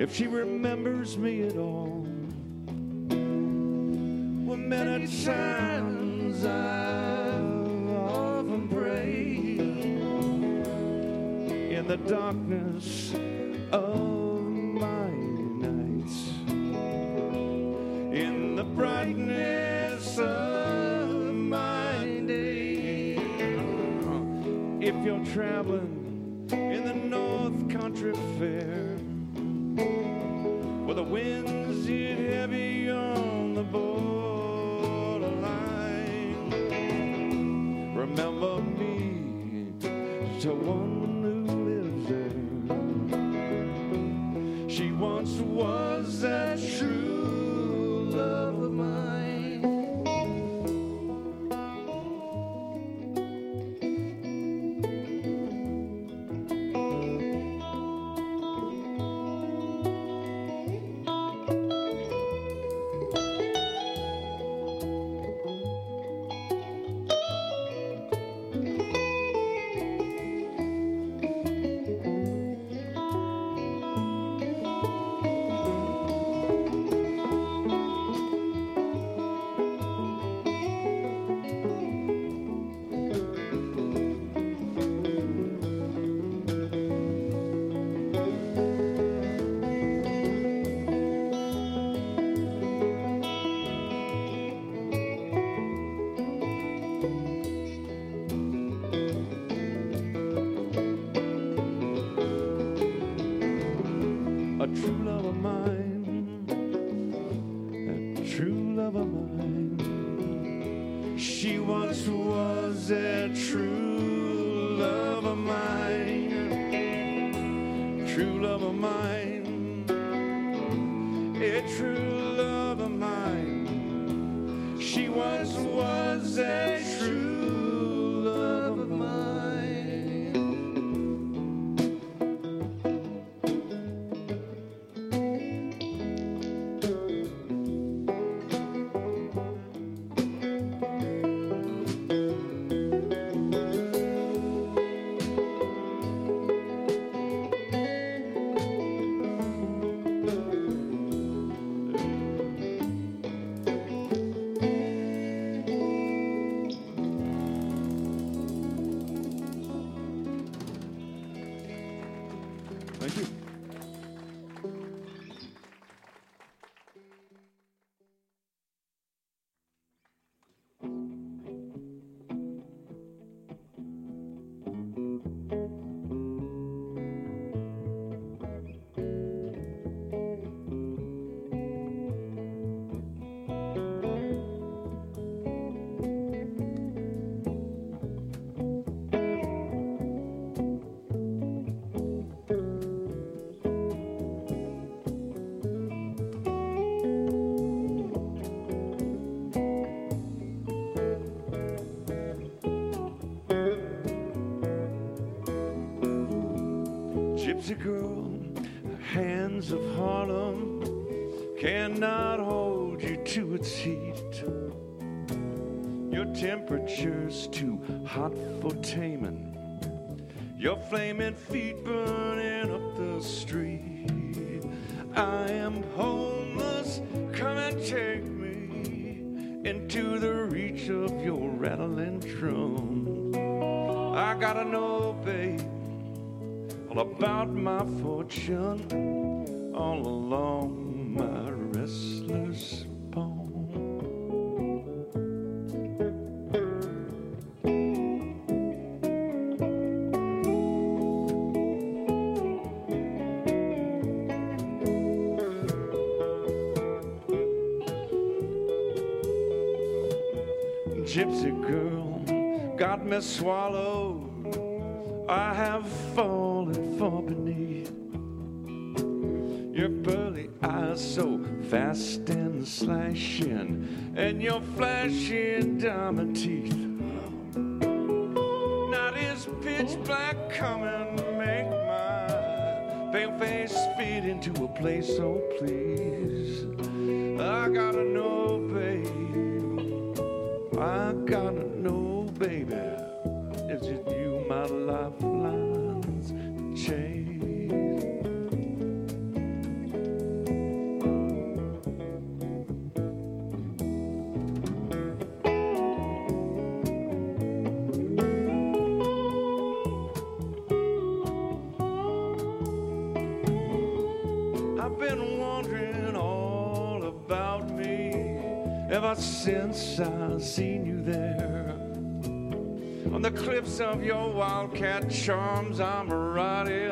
S7: if she remembers me at all. Well, many times I've prayed in the darkness Georgia girl, hands of Harlem cannot hold you to its heat. Your temperature's too hot for taming. Your flaming feet burning up the street. I am homeless, come and take me into the reach of your rattling drum. I gotta know, baby all about my fortune all along since I seen you there. On the cliffs of your wildcat charms, I'm riding,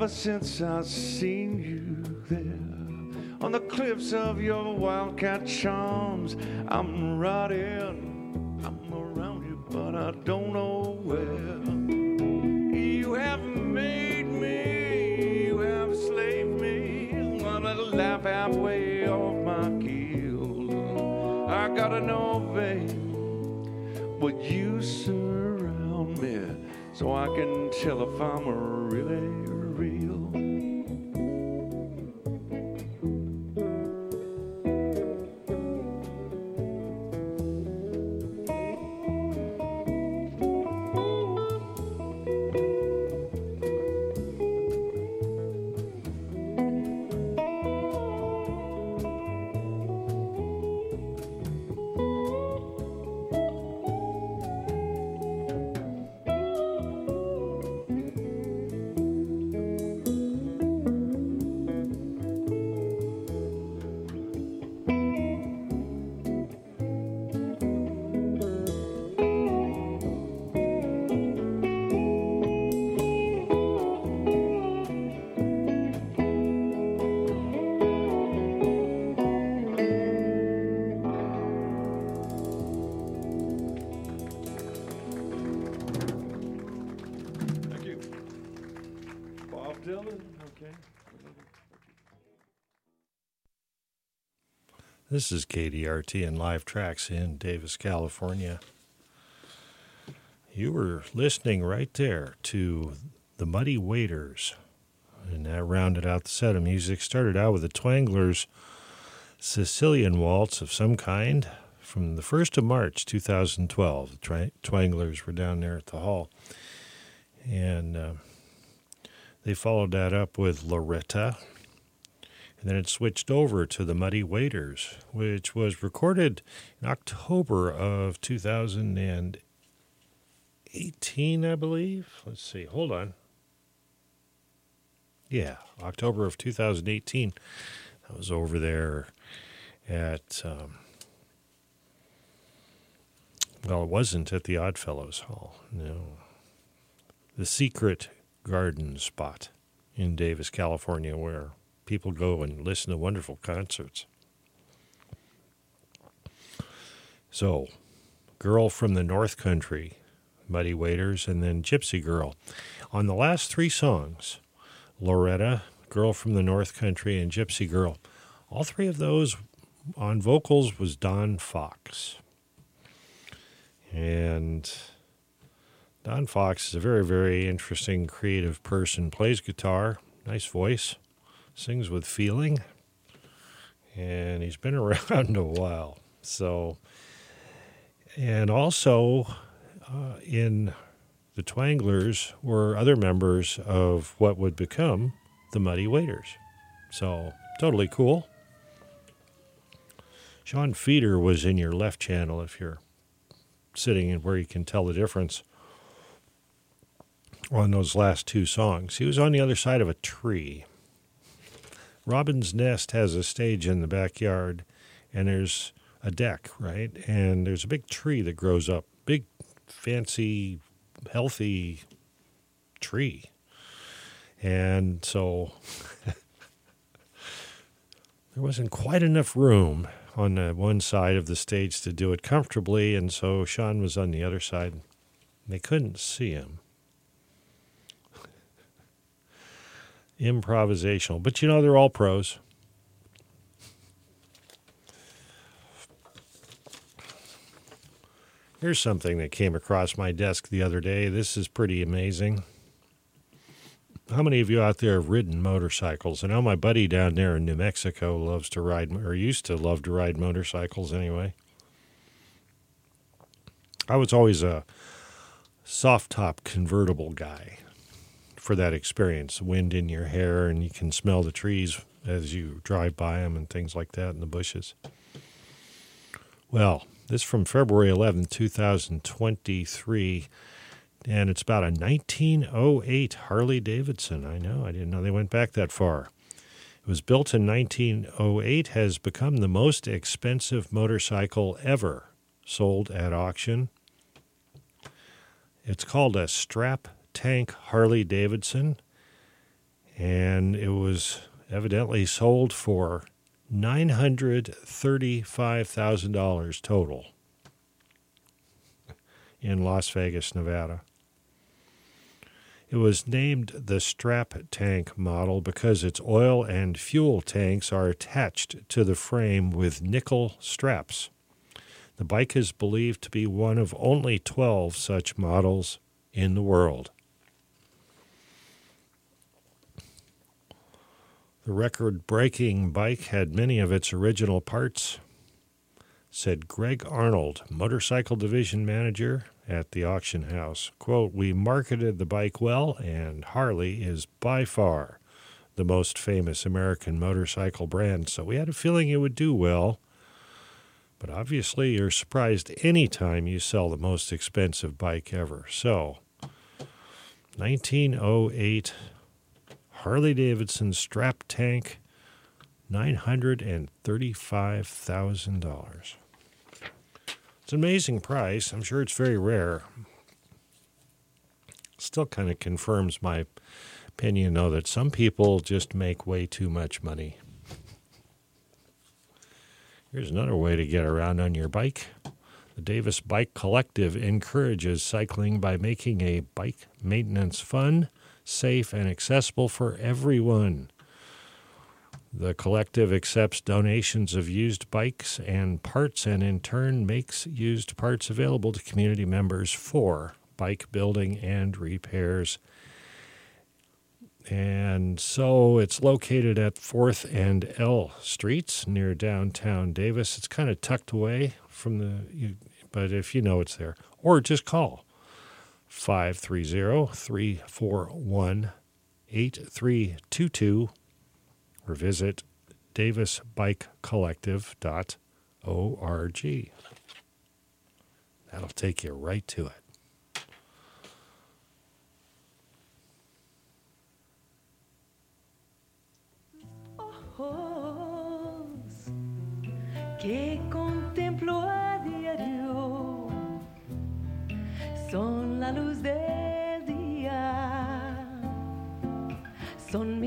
S7: ever since I seen you there on the cliffs of your wildcat charms. I'm riding, I'm around you, but I don't know where. You have made me, you have slaved me, gonna laugh halfway off my keel. I gotta know, babe. Would you surround me so I can tell if I'm really
S1: This is KDRT and live tracks in Davis, California. You were listening right there to the Muddy Waiters, and that rounded out the set of music. Started out with the Twanglers' Sicilian Waltz of some kind from the 1st of March 2012. The Twanglers were down there at the hall. And uh, they followed that up with Loretta. And then it switched over to the Muddy Waiters, which was recorded in October of 2018, I believe. Let's see, hold on. Yeah, October of 2018. I was over there at, um, well, it wasn't at the Oddfellows Hall, no. The Secret Garden spot in Davis, California, where people go and listen to wonderful concerts. So, Girl from the North Country, Muddy Waiters, and then Gypsy Girl. On the last three songs, Loretta, Girl from the North Country, and Gypsy Girl, all three of those on vocals was Don Fox. And Don Fox is a very, very interesting, creative person. Plays guitar, nice voice, sings with feeling, and he's been around a while. So, and also uh, in the Twanglers were other members of what would become the Muddy Waiters. So, totally cool. Sean Feeder was in your left channel if you're sitting in where you can tell the difference on those last two songs. He was on the other side of a tree. Robin's Nest has a stage in the backyard, and there's a deck, right? And there's a big tree that grows up, big, fancy, healthy tree. And so there wasn't quite enough room on the one side of the stage to do it comfortably, and so Sean was on the other side. They couldn't see him. Improvisational, but you know, they're all pros. Here's something that came across my desk the other day. This is pretty amazing. How many of you out there have ridden motorcycles? I know my buddy down there in New Mexico loves to ride, or used to love to ride motorcycles anyway. I was always a soft top convertible guy for that experience. Wind in your hair, and you can smell the trees as you drive by them and things like that in the bushes. Well, this from February 11, 2023, and it's about a 1908 Harley Davidson. I know, I didn't know they went back that far. It was built in 1908, has become the most expensive motorcycle ever sold at auction. It's called a strap tank Harley Davidson, and it was evidently sold for $935,000 total in Las Vegas, Nevada. It was named the strap tank model because its oil and fuel tanks are attached to the frame with nickel straps. The bike is believed to be one of only 12 such models in the world. The record breaking bike had many of its original parts, said Greg Arnold, motorcycle division manager at the auction house. Quote, We marketed the bike well, and Harley is by far the most famous American motorcycle brand, so we had a feeling it would do well. But obviously, you're surprised any time you sell the most expensive bike ever. So, 1908 Harley Davidson strap tank, $935,000. It's an amazing price. I'm sure it's very rare. Still kind of confirms my opinion, though, that some people just make way too much money. Here's another way to get around on your bike. The Davis Bike Collective encourages cycling by making a bike maintenance fund safe, and accessible for everyone. The collective accepts donations of used bikes and parts and in turn makes used parts available to community members for bike building and repairs. And so it's located at 4th and L Streets near downtown Davis. It's kind of tucked away from the, but if you know it's there, or just call 530 341 8322 or visit davisbikecollective.org. That'll take you right to it.
S8: Son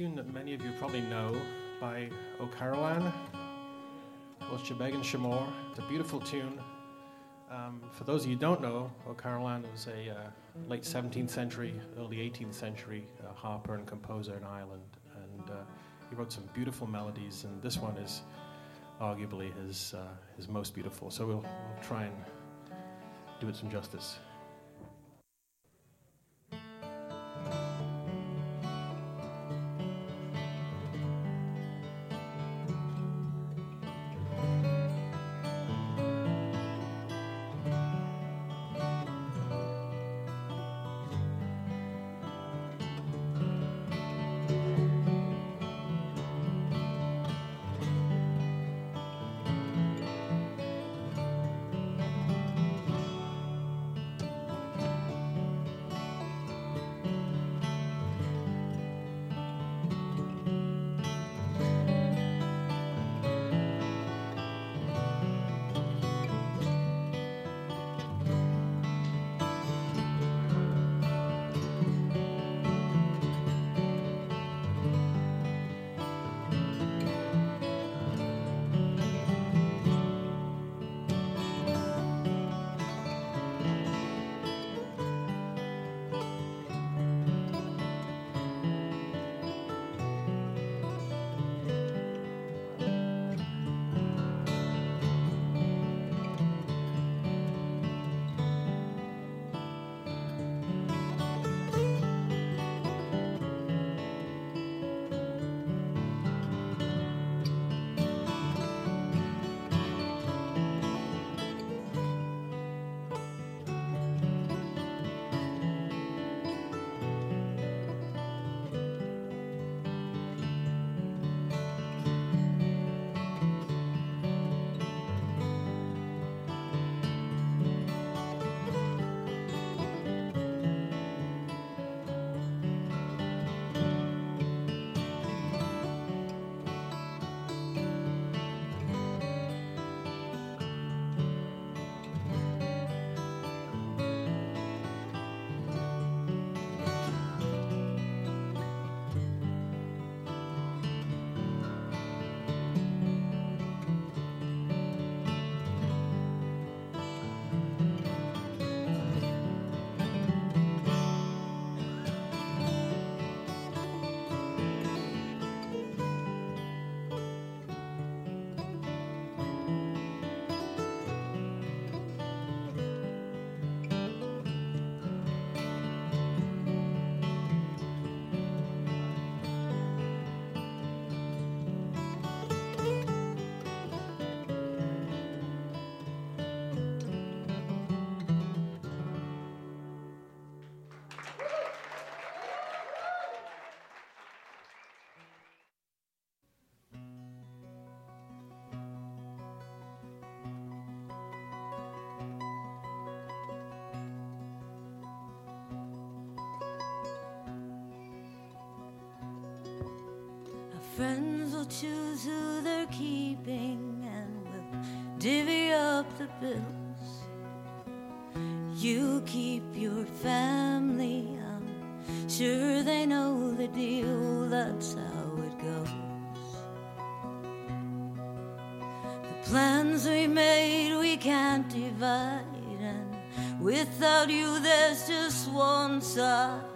S9: tune that many of you probably know by O'Carolan called Sheebeg and Sheemore. It's a beautiful tune. Um, for those of you who don't know, O'Carolan was a uh, late 17th century, early 18th century uh, harper and composer in Ireland. And uh, he wrote some beautiful melodies, and this one is arguably his, uh, his most beautiful. So we'll, we'll try and do it some justice.
S10: Friends will choose who they're keeping and will divvy up the bills. You keep your family, I'm sure they know the deal, that's how it goes. The plans we made we can't divide, and without you, there's just one side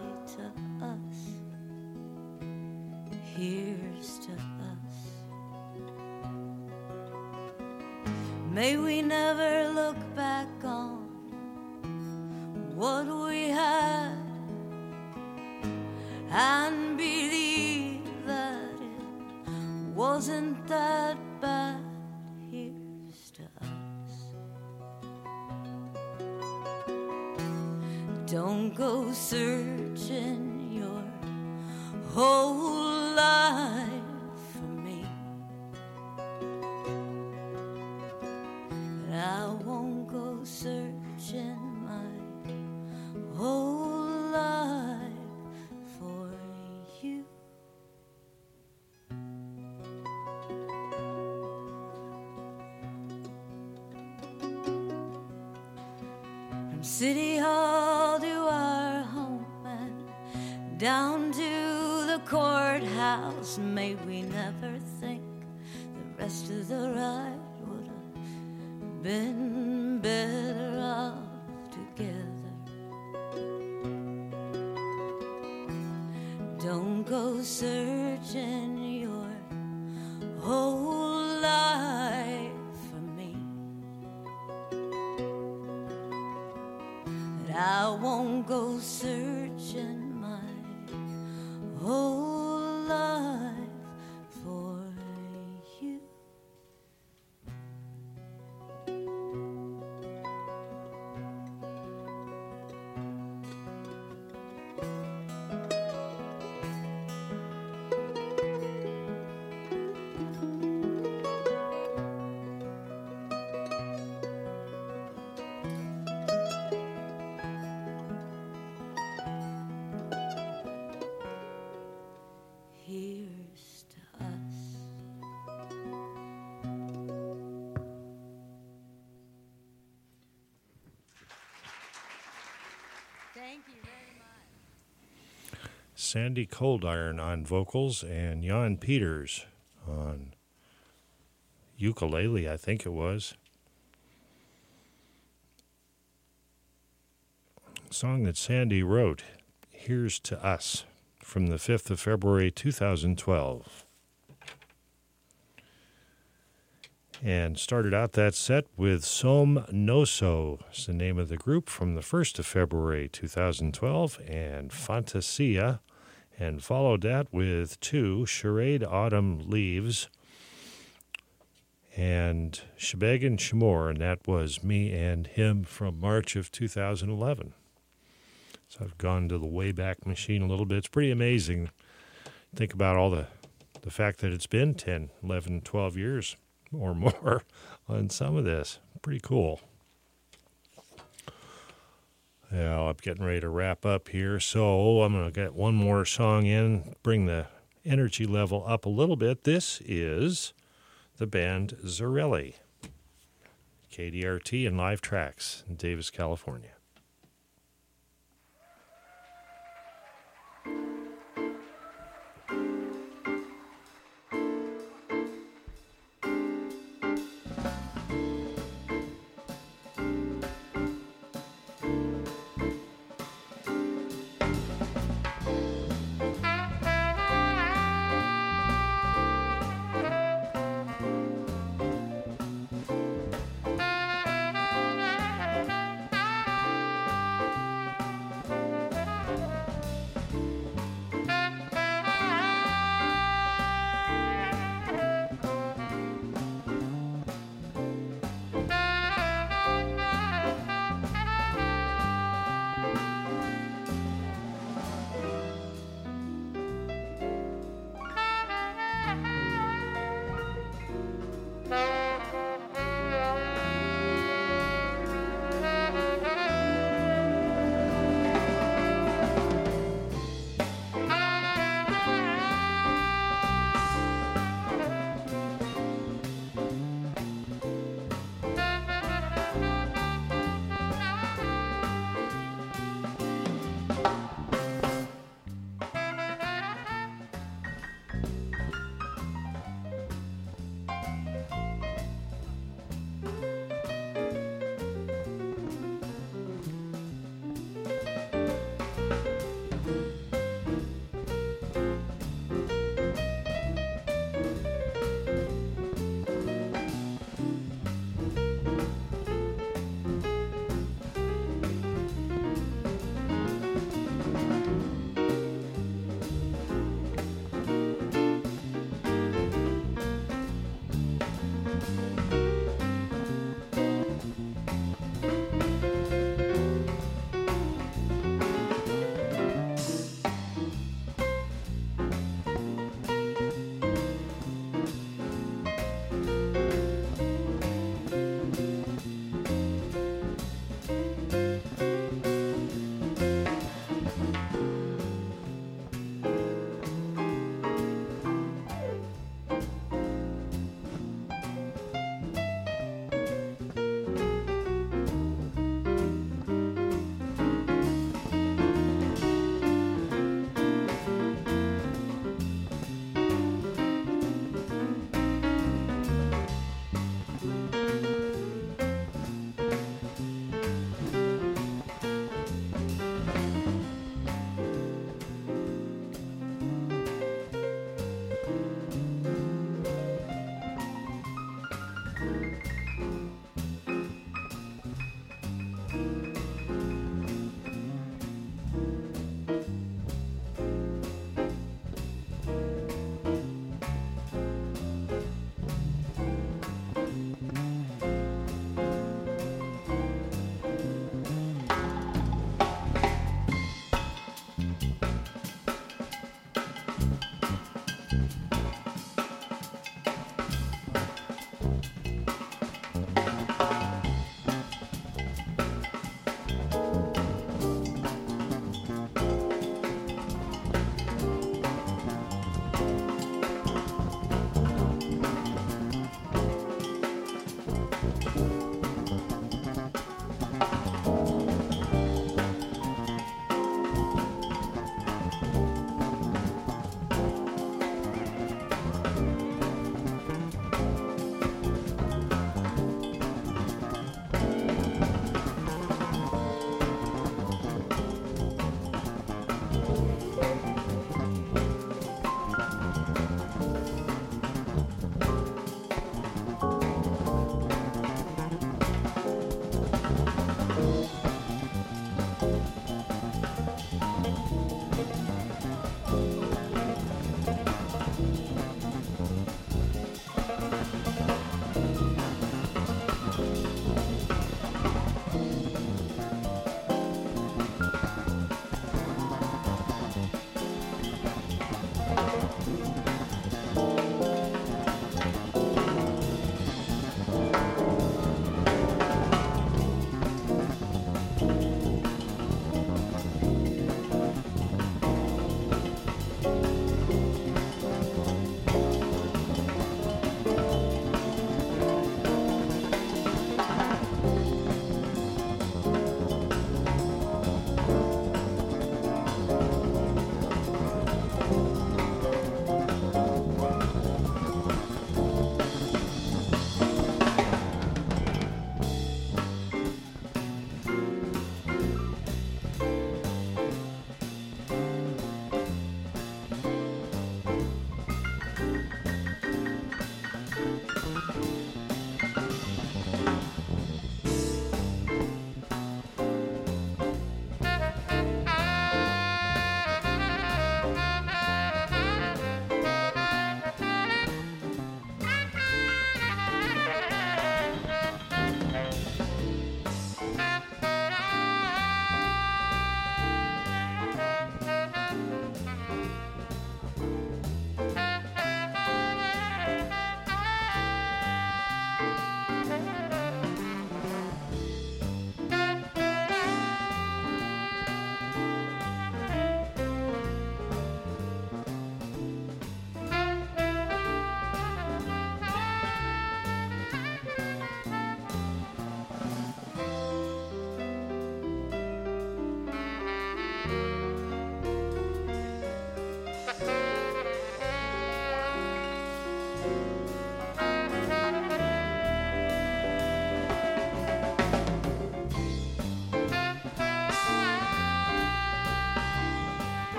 S1: Sandy Coldiron on vocals and Jan Peters on ukulele, I think it was. Song that Sandy wrote, Here's to Us, from the 5th of February 2012. And started out that set with Som Noso, is the name of the group from the 1st of February 2012, and Fantasia, and followed that with two Charade Autumn Leaves and Sheebeg and Sheemore, and that was me and him from March of 2011. So I've gone to the Wayback Machine a little bit. It's pretty amazing. Think about all the, the fact that it's been 10, 11, 12 years or more on some of this. Pretty cool. Yeah, I'm getting ready to wrap up here, so I'm going to get one more song in, bring the energy level up a little bit. This is the band Zarelli, KDRT and live tracks in Davis, California.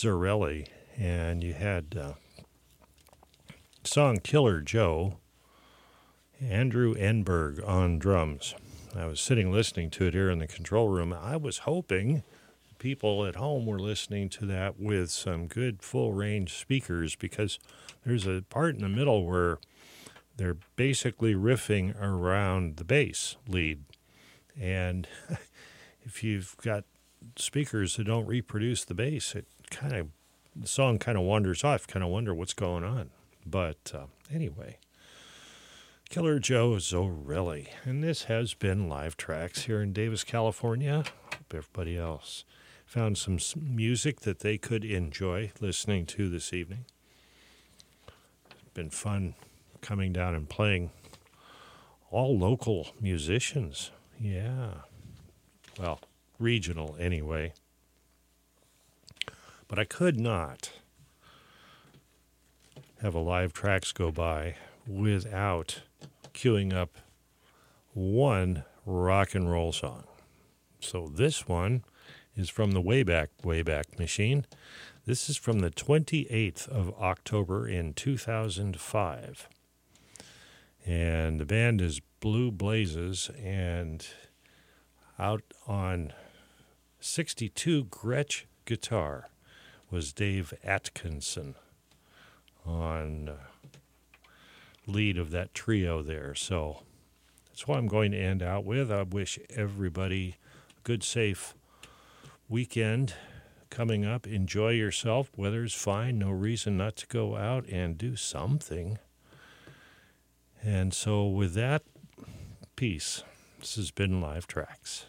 S1: Zarelli, and you had uh, song Killer Joe, Andrew Enberg on drums. I was sitting listening to it here in the control room. I was hoping people at home were listening to that with some good full range speakers because there's a part in the middle where they're basically riffing around the bass lead. And if you've got speakers that don't reproduce the bass, it kind of the song kind of wanders off. Kind of wonder what's going on. But uh, anyway, Killer Joe Zorelli, and this has been Live Tracks here in Davis, California. Hope everybody else found some music that they could enjoy listening to this evening. It's been fun coming down and playing all local musicians. Yeah. Well, regional anyway. But I could not have a live tracks go by without queuing up one rock and roll song. So this one is from the Wayback Wayback Machine. This is from the 28th of October in 2005. And the band is Blue Blazes and out on 62 Gretsch guitar was Dave Atkinson on uh, lead of that trio there. So that's what I'm going to end out with. I wish everybody a good, safe weekend coming up. Enjoy yourself. Weather's fine. No reason not to go out and do something. And so, with that, peace. This has been Live Tracks.